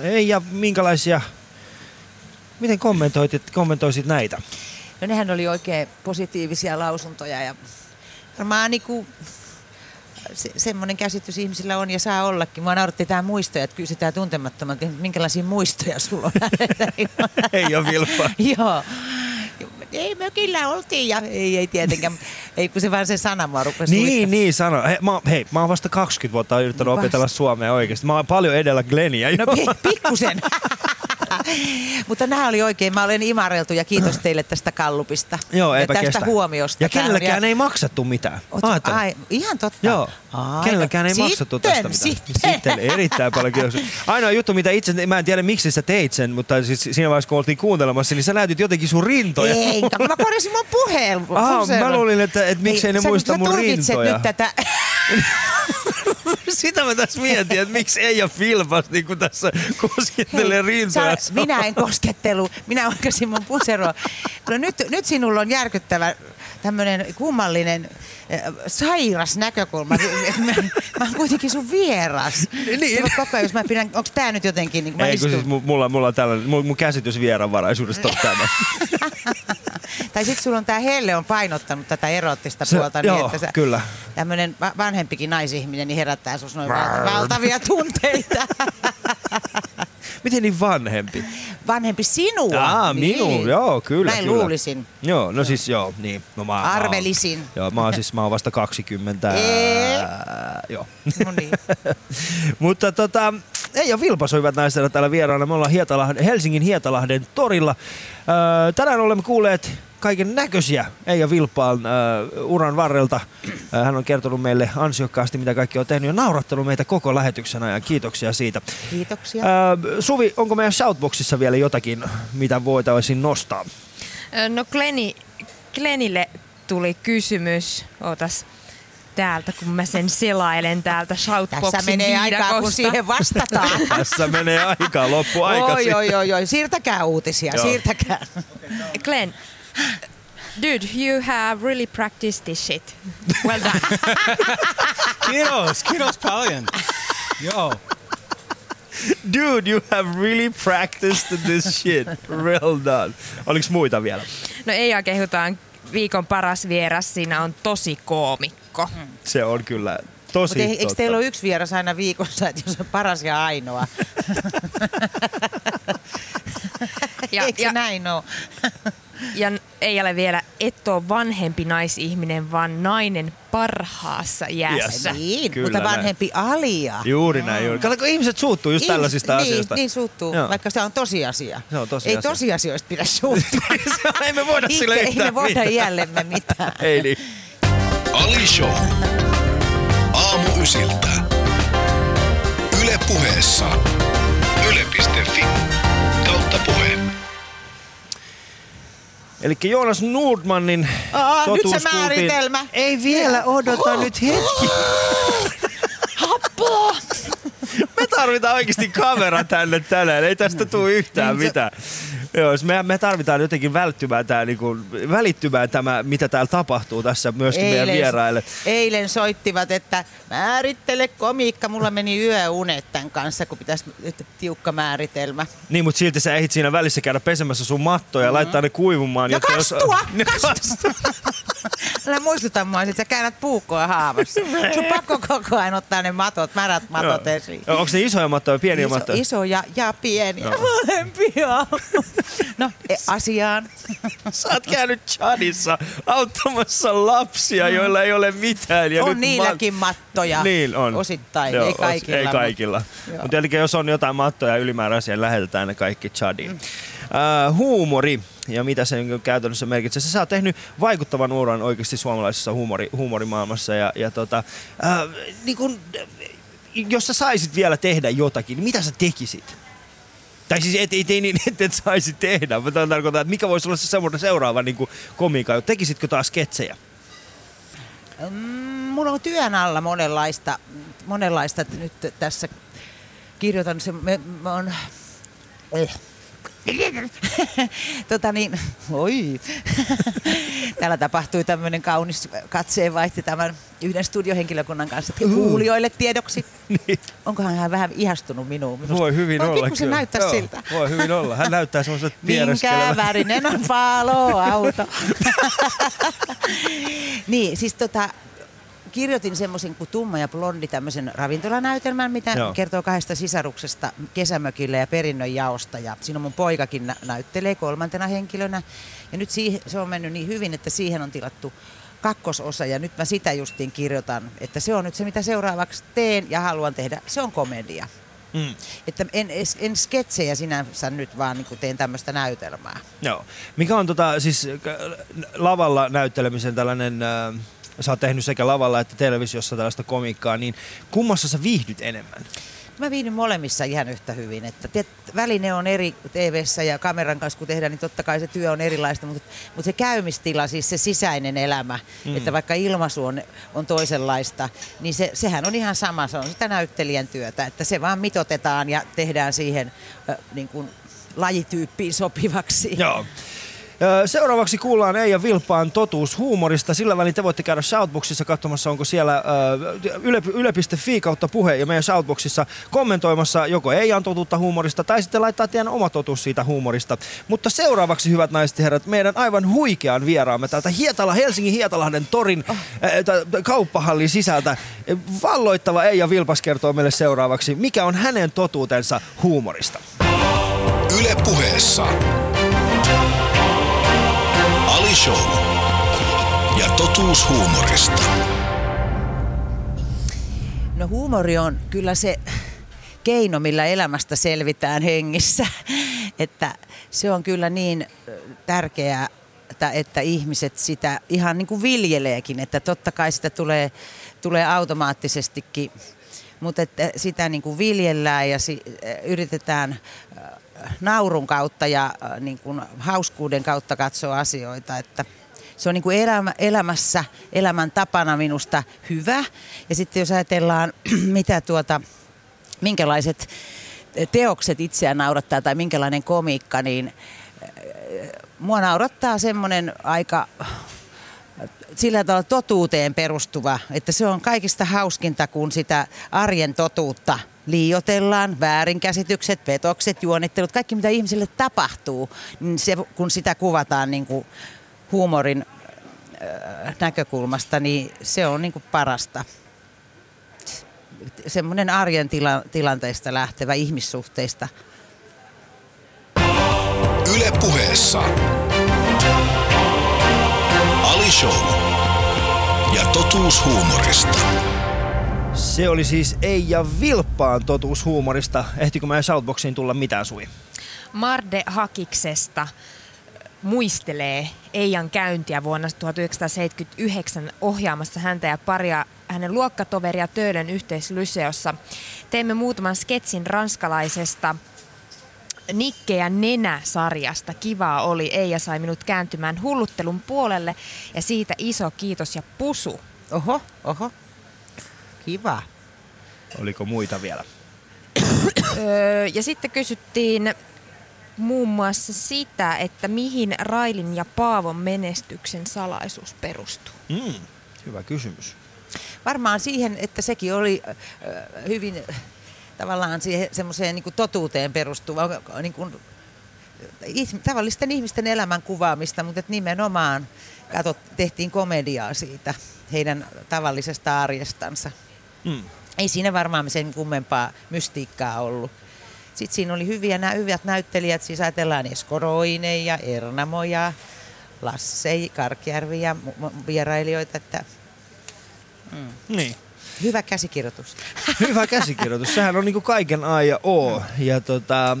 A: Ei ja minkälaisia, miten kommentoitit, kommentoisit näitä?
B: No nehän oli oikein positiivisia lausuntoja ja varmaan niinku se, semmoinen käsitys ihmisillä on ja saa ollakin. Mua nauratti tämä muistoja, että kysytään tuntemattomalta, että minkälaisia muistoja sulla on. (laughs)
A: ei ole vilpaa. (laughs)
B: Joo. Ei mökillä oltiin ja ei, ei tietenkään. Ei kun se vaan se sana mua rupesi
A: Niin,
B: luistamaan.
A: niin sano. Hei mä, hei, mä oon vasta 20 vuotta yrittänyt
B: Vasta.
A: opetella suomea oikeasti. Mä oon paljon edellä Gleniä.
B: No pi- pikkusen. (laughs) Mutta nämä oli oikein. Mä olen imareltu ja kiitos teille tästä kallupista.
A: Joo,
B: ja tästä
A: kestä.
B: huomiosta.
A: Ja kenellekään
B: vielä-
A: ei maksettu mitään.
B: Oot- ai, ihan totta.
A: Joo.
B: Ai,
A: Kenellekään ei
B: no,
A: maksettu
B: sitten,
A: tästä mitään.
B: Sitten.
A: Sitten erittäin paljon kiitoksia. Ainoa juttu, mitä itse, mä en tiedä miksi sä teit sen, mutta siis siinä vaiheessa kun oltiin kuuntelemassa, niin sä näytit jotenkin sun rintoja.
B: Eikä, mä korjasin mun puheen.
A: Aha, mä luulin, että, että miksei ne
B: sä,
A: muista
B: sä
A: mun
B: tulkitset
A: rintoja.
B: nyt tätä. (laughs) (laughs)
A: Sitä mä tässä mietin, että miksi Eija Filpas niin kuin tässä koskettelee rintoja.
B: Minä en koskettelu, minä oikaisin mun puseroa. No nyt, nyt sinulla on järkyttävä tämmöinen kummallinen äh, sairas näkökulma. (laughs) Mä, mä oon kuitenkin sun vieras.
A: Niin.
B: Mä Koko ajan, jos mä pidän, onks tää nyt jotenkin, niin kun mä
A: Ei, kun
B: istun,
A: siis mu- mulla, mulla on tällainen, mun, mun käsitys vieraanvaraisuudesta on tämä. (laughs)
B: tai sit sulla on tää Helle on painottanut tätä erottista
A: Se-
B: puolta.
A: joo,
B: niin, että sä,
A: kyllä.
B: Tämmönen va- vanhempikin naisihminen niin herättää sus noin valta- valtavia tunteita. (laughs)
A: Miten niin vanhempi?
B: Vanhempi sinua.
A: Aa,
B: niin.
A: minun, joo, kyllä.
B: Näin
A: kyllä.
B: luulisin.
A: Joo, no siis joo, niin. No, mä, Mä
B: Arvelisin.
A: oon, joo, mä oon siis, mä oon vasta 20.
B: Ee.
A: Ää, joo.
B: No niin. (laughs)
A: Mutta tota, ei ole Vilpas on hyvät naiset täällä vieraana. Me ollaan Hietalahden, Helsingin Hietalahden torilla. Öö, tänään olemme kuulleet kaiken näköisiä Eija Vilpaan öö, uran varrelta. Öö, hän on kertonut meille ansiokkaasti, mitä kaikki on tehnyt ja naurattanut meitä koko lähetyksen ajan. Kiitoksia siitä.
B: Kiitoksia.
A: Öö, Suvi, onko meidän shoutboxissa vielä jotakin, mitä voitaisiin nostaa?
D: No Gleni, Glenille tuli kysymys. Ootas täältä, kun mä sen selailen täältä shoutboxin
B: Tässä menee aikaa, kun siihen vastataan. (laughs)
A: Tässä menee aikaa, loppu aika
B: oi, oi, oi, oi, siirtäkää uutisia,
A: Joo.
B: siirtäkää.
D: Glenn, dude, you have really practiced this shit. Well done. (laughs)
F: Kiitos, kiitos paljon. Joo.
A: Dude, you have really practiced this shit. Well done. Oliko muita vielä?
D: No Eija kehutaan viikon paras vieras, siinä on tosi koomikko.
A: Se on kyllä tosi
B: Mutta eikö
A: totta.
B: teillä ole yksi vieras aina viikossa, että jos on paras ja ainoa?
D: Ja-
B: Eikö
D: ja-
B: näin ole?
D: Ja ei ole vielä, et ole vanhempi naisihminen, vaan nainen parhaassa iässä.
B: Niin,
A: Kyllä
B: mutta
A: näin.
B: vanhempi alia.
A: Juuri näin. Juuri. Kato, kun ihmiset suuttuu just
B: Ihmis-
A: tällaisista
B: niin,
A: asioista.
B: Niin suuttuu,
A: Joo.
B: vaikka se on tosiasia.
A: Se on tosiasia.
B: Ei tosiasioista pidä suuttua. (laughs)
A: ei me voida sille
B: Ei me voida
A: mitään.
B: iällemme mitään.
A: Ei niin.
C: Ali Show. Aamu ysiltä. Yle puheessa. Yle.fi. Kautta puhe.
A: Eli Joonas Nordmanin
B: Aa, nyt se
A: kuultiin.
B: määritelmä.
A: Ei vielä, odota
B: Oh.
A: nyt hetki. (laughs)
B: Happoa!
A: Me tarvitaan oikeasti kamera tänne tänään, ei tästä tule yhtään
B: Niin
A: mitään. Joo, siis me, me tarvitaan jotenkin välttymään tää, niinku, välittymään tämä, mitä täällä tapahtuu tässä myöskin meidän vieraille.
B: eilen soittivat, että määrittele komiikka. Mulla meni yöunet tämän kanssa, kun pitäisi että tiukka määritelmä.
A: Niin, mutta silti sä ehdit siinä välissä käydä pesemässä sun mattoja ja laittaa ne kuivumaan.
B: Ja
A: jotta jos-
B: kastua! (laughs)
A: Kastua! (laughs)
B: Älä muistuta mua, että sä käännät puukkoa haavassa. (laughs) Sun pakko koko ajan ottaa ne matot, märät matot esiin.
A: Joo, Onko ne isoja mattoja vai pieniä
B: Iso,
A: mattoja?
B: isoja ja pieniä.
A: Joo.
B: Molempia. No, e, asiaan. (laughs)
A: Sä oot käynyt Chadissa auttamassa lapsia, joilla ei ole mitään. Ja
B: on
A: nyt
B: niilläkin mattoja.
A: Niin on.
B: Osittain,
A: Joo,
B: ei kaikilla.
A: Ei kaikilla. Mutta eli jos on jotain mattoja ylimääräisiä, lähetetään ne kaikki Chadiin. Mm. Uh, huumori ja mitä se niin käytännössä merkitsee. Sä oot tehnyt vaikuttavan uran oikeasti suomalaisessa huumori, huumorimaailmassa. Ja, ja tota, uh, niin kun, jos sä saisit vielä tehdä jotakin, niin mitä sä tekisit? Tai siis et, et, niin, (laughs) että et saisi tehdä, mutta tarkoitan, että mikä voisi olla se seuraava niin komiikka. Tekisitkö taas sketsejä?
B: Mm, mulla on työn alla monenlaista, monenlaista nyt tässä kirjoitan se, me, mä on, eh. (laughs) tota niin, oi. (laughs) Täällä tapahtui tämmöinen kaunis katseenvaihti tämän yhden studiohenkilökunnan kanssa että kuulijoille tiedoksi. (laughs)
A: niin.
B: Onkohan hän vähän ihastunut minuun? Minusta?
A: Voi hyvin
B: Voi
A: olla. kyllä.
B: näyttää
A: Joo,
B: siltä.
A: Voi hyvin olla. Hän näyttää semmoiselta
B: Minkä värinen on paloauto? niin, siis tota, kirjoitin semmoisen kuin Tumma ja blondi tämmöisen ravintolanäytelmän, mitä
P: Joo.
B: Kertoo kahdesta sisaruksesta kesämökillä ja perinnön jaosta. Ja siinä mun poikakin nä- näyttelee kolmantena henkilönä. Ja nyt siihen, se on mennyt niin hyvin, että siihen on tilattu kakkososa ja nyt mä sitä justiin kirjoitan, että se on nyt se mitä seuraavaksi teen ja haluan tehdä. Se on komedia.
A: Mm.
B: Että en, en, sketsejä sinänsä nyt, vaan niin teen tämmöistä näytelmää.
A: Joo. Mikä on tota, siis k- lavalla näyttelemisen tällainen, äh, sä oot tehnyt sekä lavalla että televisiossa tällaista komiikkaa, niin kummassa sä viihdyt enemmän?
B: Mä viihdyn molemmissa ihan yhtä hyvin. Että tiet, väline on eri tv ja kameran kanssa kun tehdään, niin totta kai se työ on erilaista, mutta, mutta se käymistila, siis se sisäinen elämä,
P: Mm.
B: että vaikka ilmaisu on, on toisenlaista, niin se, sehän on ihan sama, se on sitä näyttelijän työtä, että se vaan mitotetaan ja tehdään siihen äh, niin kuin lajityyppiin sopivaksi.
A: Joo. Seuraavaksi kuullaan Eija Vilpaan totuus huumorista. Sillä välin te voitte käydä Shoutboxissa katsomassa, onko siellä yle, yle.fi kautta puhe ja meidän Shoutboxissa kommentoimassa joko Eijan totuutta huumorista tai sitten laittaa teidän oma totuus siitä huumorista. Mutta seuraavaksi, hyvät naiset ja herrat, meidän aivan huikean vieraamme täältä Hietala, Helsingin Hietalahden torin oh. kauppahallin sisältä. Valloittava Eija Vilpas kertoo meille seuraavaksi, mikä on hänen totuutensa huumorista.
C: Yle puheessa. Show. Ja totuus huumorista.
B: No huumori on kyllä se keino, millä elämästä selvitään hengissä. Että se on kyllä niin tärkeää, että, että ihmiset sitä ihan niin kuin viljeleekin. Että totta kai sitä tulee, tulee automaattisestikin, mutta että sitä niin kuin viljellään ja si, yritetään ö, naurun kautta ja ö, niin kuin hauskuuden kautta katsoa asioita. Että se on niin kuin elämä, elämässä, elämän tapana minusta hyvä. Ja sitten jos ajatellaan, (clears throat) mitä tuota, minkälaiset teokset itseään naurattaa tai minkälainen komiikka, niin mua naurattaa semmoinen aika sillä tavalla totuuteen perustuva, että se on kaikista hauskinta, kun sitä arjen totuutta liiotellaan, väärinkäsitykset, petokset, juonittelut, kaikki mitä ihmisille tapahtuu, niin se, kun sitä kuvataan niin kuin huumorin äh, näkökulmasta, niin se on niin kuin parasta. Semmoinen arjen tila, tilanteesta lähtevä ihmissuhteista.
C: Yle puheessa. Show. Ja totuus huumorista.
A: Se oli siis Eija Vilppaan totuus huumorista. Ehtikö meidän Shoutboxiin tulla mitään sui?
D: Marde Hakiksesta muistelee Eijan käyntiä vuonna 1979 ohjaamassa häntä ja paria hänen luokkatoveria Töölön yhteislyseossa. Teimme muutaman sketsin ranskalaisesta Nikke ja Nenä-sarjasta. Kivaa oli. Eija sai minut kääntymään hulluttelun puolelle ja siitä iso kiitos ja pusu.
B: Oho, oho. Kiva.
A: Oliko muita vielä?
D: Öö, ja sitten kysyttiin muun muassa sitä, että mihin Railin ja Paavon menestyksen salaisuus perustuu.
A: Mm, hyvä kysymys.
B: Varmaan siihen, että sekin oli äh, hyvin äh, tavallaan siihen semmoiseen niin totuuteen perustuva niin kuin, tavallisten ihmisten elämän kuvaamista, mutta että nimenomaan katsot, tehtiin komediaa siitä heidän tavallisesta arjestansa.
A: Mm.
B: Ei siinä varmaan sen kummempaa mystiikkaa ollut. Sitten siinä oli hyviä, nämä hyvät näyttelijät, siis ajatellaan Esko Roine ja Ernamo ja Lasse Karkjärvi ja vierailijoita, että
A: mm. niin.
B: Hyvä käsikirjoitus. (laughs)
A: Hyvä käsikirjoitus. Sehän on niinku kaiken A ja O. Ja tota,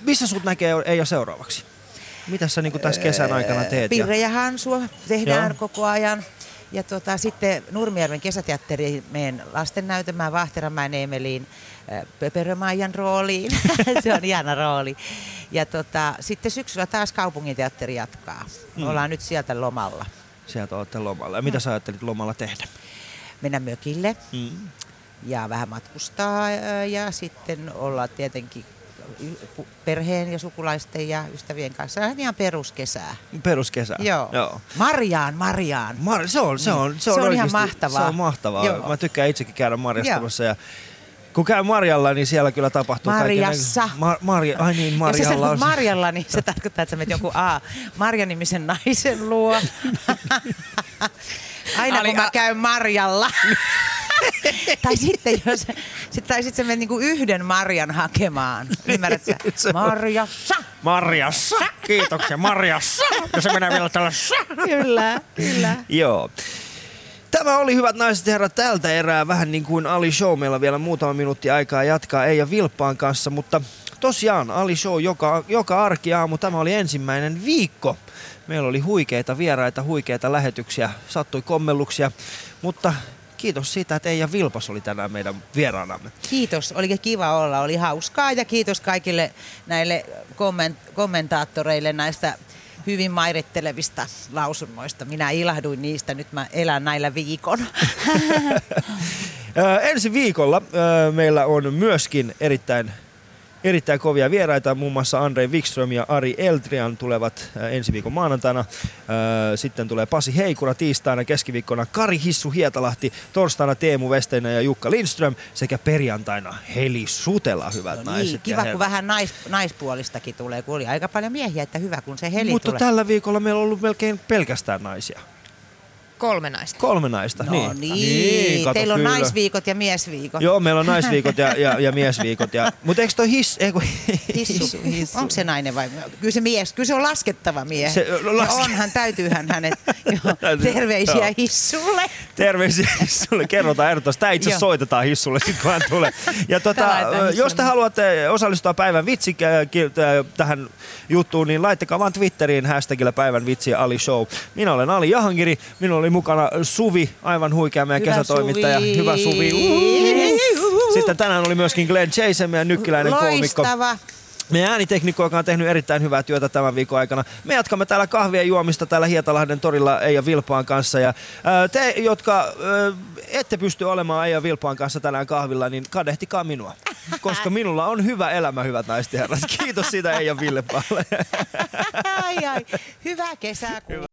A: missä sut näkee ei seuraavaksi? Mitä sä niinku tässä kesän aikana teet?
B: Pirre ja Hansua tehdään Joo. koko ajan. Ja tota, sitten Nurmijärven kesäteatteriin menen lastennäytelmään Vahteramäen Emeliin Pöperömaijan rooliin. (laughs) se on ihana rooli. Ja tota, sitten syksyllä taas kaupunginteatteri jatkaa. Hmm. Ollaan nyt sieltä lomalla.
A: Sieltä olette lomalla. Ja mitä sä ajattelit lomalla tehdä?
B: Mennä mökille
A: hmm.
B: ja vähän matkustaa ja sitten olla tietenkin perheen ja sukulaisten ja ystävien kanssa. Ihan peruskesää.
A: Peruskesää?
B: Joo.
A: Joo.
B: Marjaan, Marjaan.
A: Mar- se on, se on,
B: se on,
A: se on,
B: on ihan mahtavaa.
A: Se on mahtavaa. Joo. Mä tykkään itsekin käydä marjastamassa ja kun käy Marjalla, niin siellä kyllä tapahtuu
B: Marjassa.
A: Kaiken... Mar- Marja, ai niin, Marjalla.
B: Jos sä Marjalla, niin se tarkoittaa, että sä menet jonkun A, Marja-nimisen naisen luo. (laughs) Aina kun mä käyn Marjalla. (laughs) tai sitten jos, sit, tai sitten sä menet niinku yhden marjan hakemaan. Ymmärrätkö (laughs) Marjassa.
A: Marjassa. Kiitoksia, Marjassa. Ja se menee vielä tällä
B: Kyllä, kyllä.
A: Joo. Tämä oli hyvät naiset ja herrat tältä erää vähän niin kuin Ali Show. Meillä on vielä muutama minuutti aikaa jatkaa Eija Vilppaan kanssa, mutta tosiaan Ali Show joka, joka arkiaamu. Tämä oli ensimmäinen viikko. Meillä oli huikeita vieraita, huikeita lähetyksiä, sattui kommelluksia, mutta kiitos siitä, että Eija Vilpas oli tänään meidän vieraanamme.
B: Kiitos, oli kiva olla, oli hauskaa ja kiitos kaikille näille komment- kommentaattoreille näistä hyvin mairittelevista lausunnoista. Minä ilahduin niistä, nyt mä elän näillä viikon. (laughs)
A: Ensi viikolla meillä on myöskin erittäin erittäin kovia vieraita, muun muassa Andrei Wikström ja Ari Eltrian tulevat ensi viikon maanantaina. Sitten tulee Pasi Heikura tiistaina, keskiviikkona Kari Hissu Hietalahti, torstaina Teemu Vesteinen ja Jukka Lindström sekä perjantaina Heli Sutela, hyvät no niin, naiset.
B: Kiva, kun vähän nais, naispuolistakin tulee, kun oli aika paljon miehiä, että hyvä kun se Heli
A: Mutta
B: tulee.
A: tällä viikolla meillä on ollut melkein pelkästään naisia.
D: Kolme naista.
A: Kolme naista,
B: no
A: niin.
B: niin. niin kato, Teillä on kyllä. naisviikot ja miesviikot.
A: Joo, meillä on naisviikot ja, ja, ja miesviikot. Ja, (laughs) mutta eikö toi his... Eiku,
B: hissu. hissu. hissu. Onko se nainen vai? Kyllä se mies, kyllä se on laskettava mies.
A: Se, laske...
B: onhan, täytyyhän hänet. (laughs) Joo, terveisiä joo. hissulle.
A: Terveisiä hissulle. Kerrotaan ehdottomasti. Tämä itse soitetaan hissulle, kun hän tulee. Ja tota, jos te haluatte osallistua päivän vitsi tähän juttuun, niin laittakaa vaan Twitteriin hashtagillä päivän vitsi Ali Show. Minä olen Ali Jahangiri. Minulla oli mukana Suvi, aivan huikea meidän Hyvä kesätoimittaja. Suvi. Hyvä Suvi. Sitten tänään oli myöskin Glenn Chase, meidän nykkiläinen koomikko. Meidän ääniteknikko, joka on tehnyt erittäin hyvää työtä tämän viikon aikana. Me jatkamme täällä kahvia juomista täällä Hietalahden torilla Eija Vilpaan kanssa. Ja te, jotka ette pysty olemaan Eija Vilpaan kanssa tänään kahvilla, niin kadehtikaa minua. Koska minulla on hyvä elämä, hyvät naiset ja herrat. Kiitos siitä Eija Vilpaalle. (laughs)
B: ai ai, hyvää kesäkuuta. Hyvä.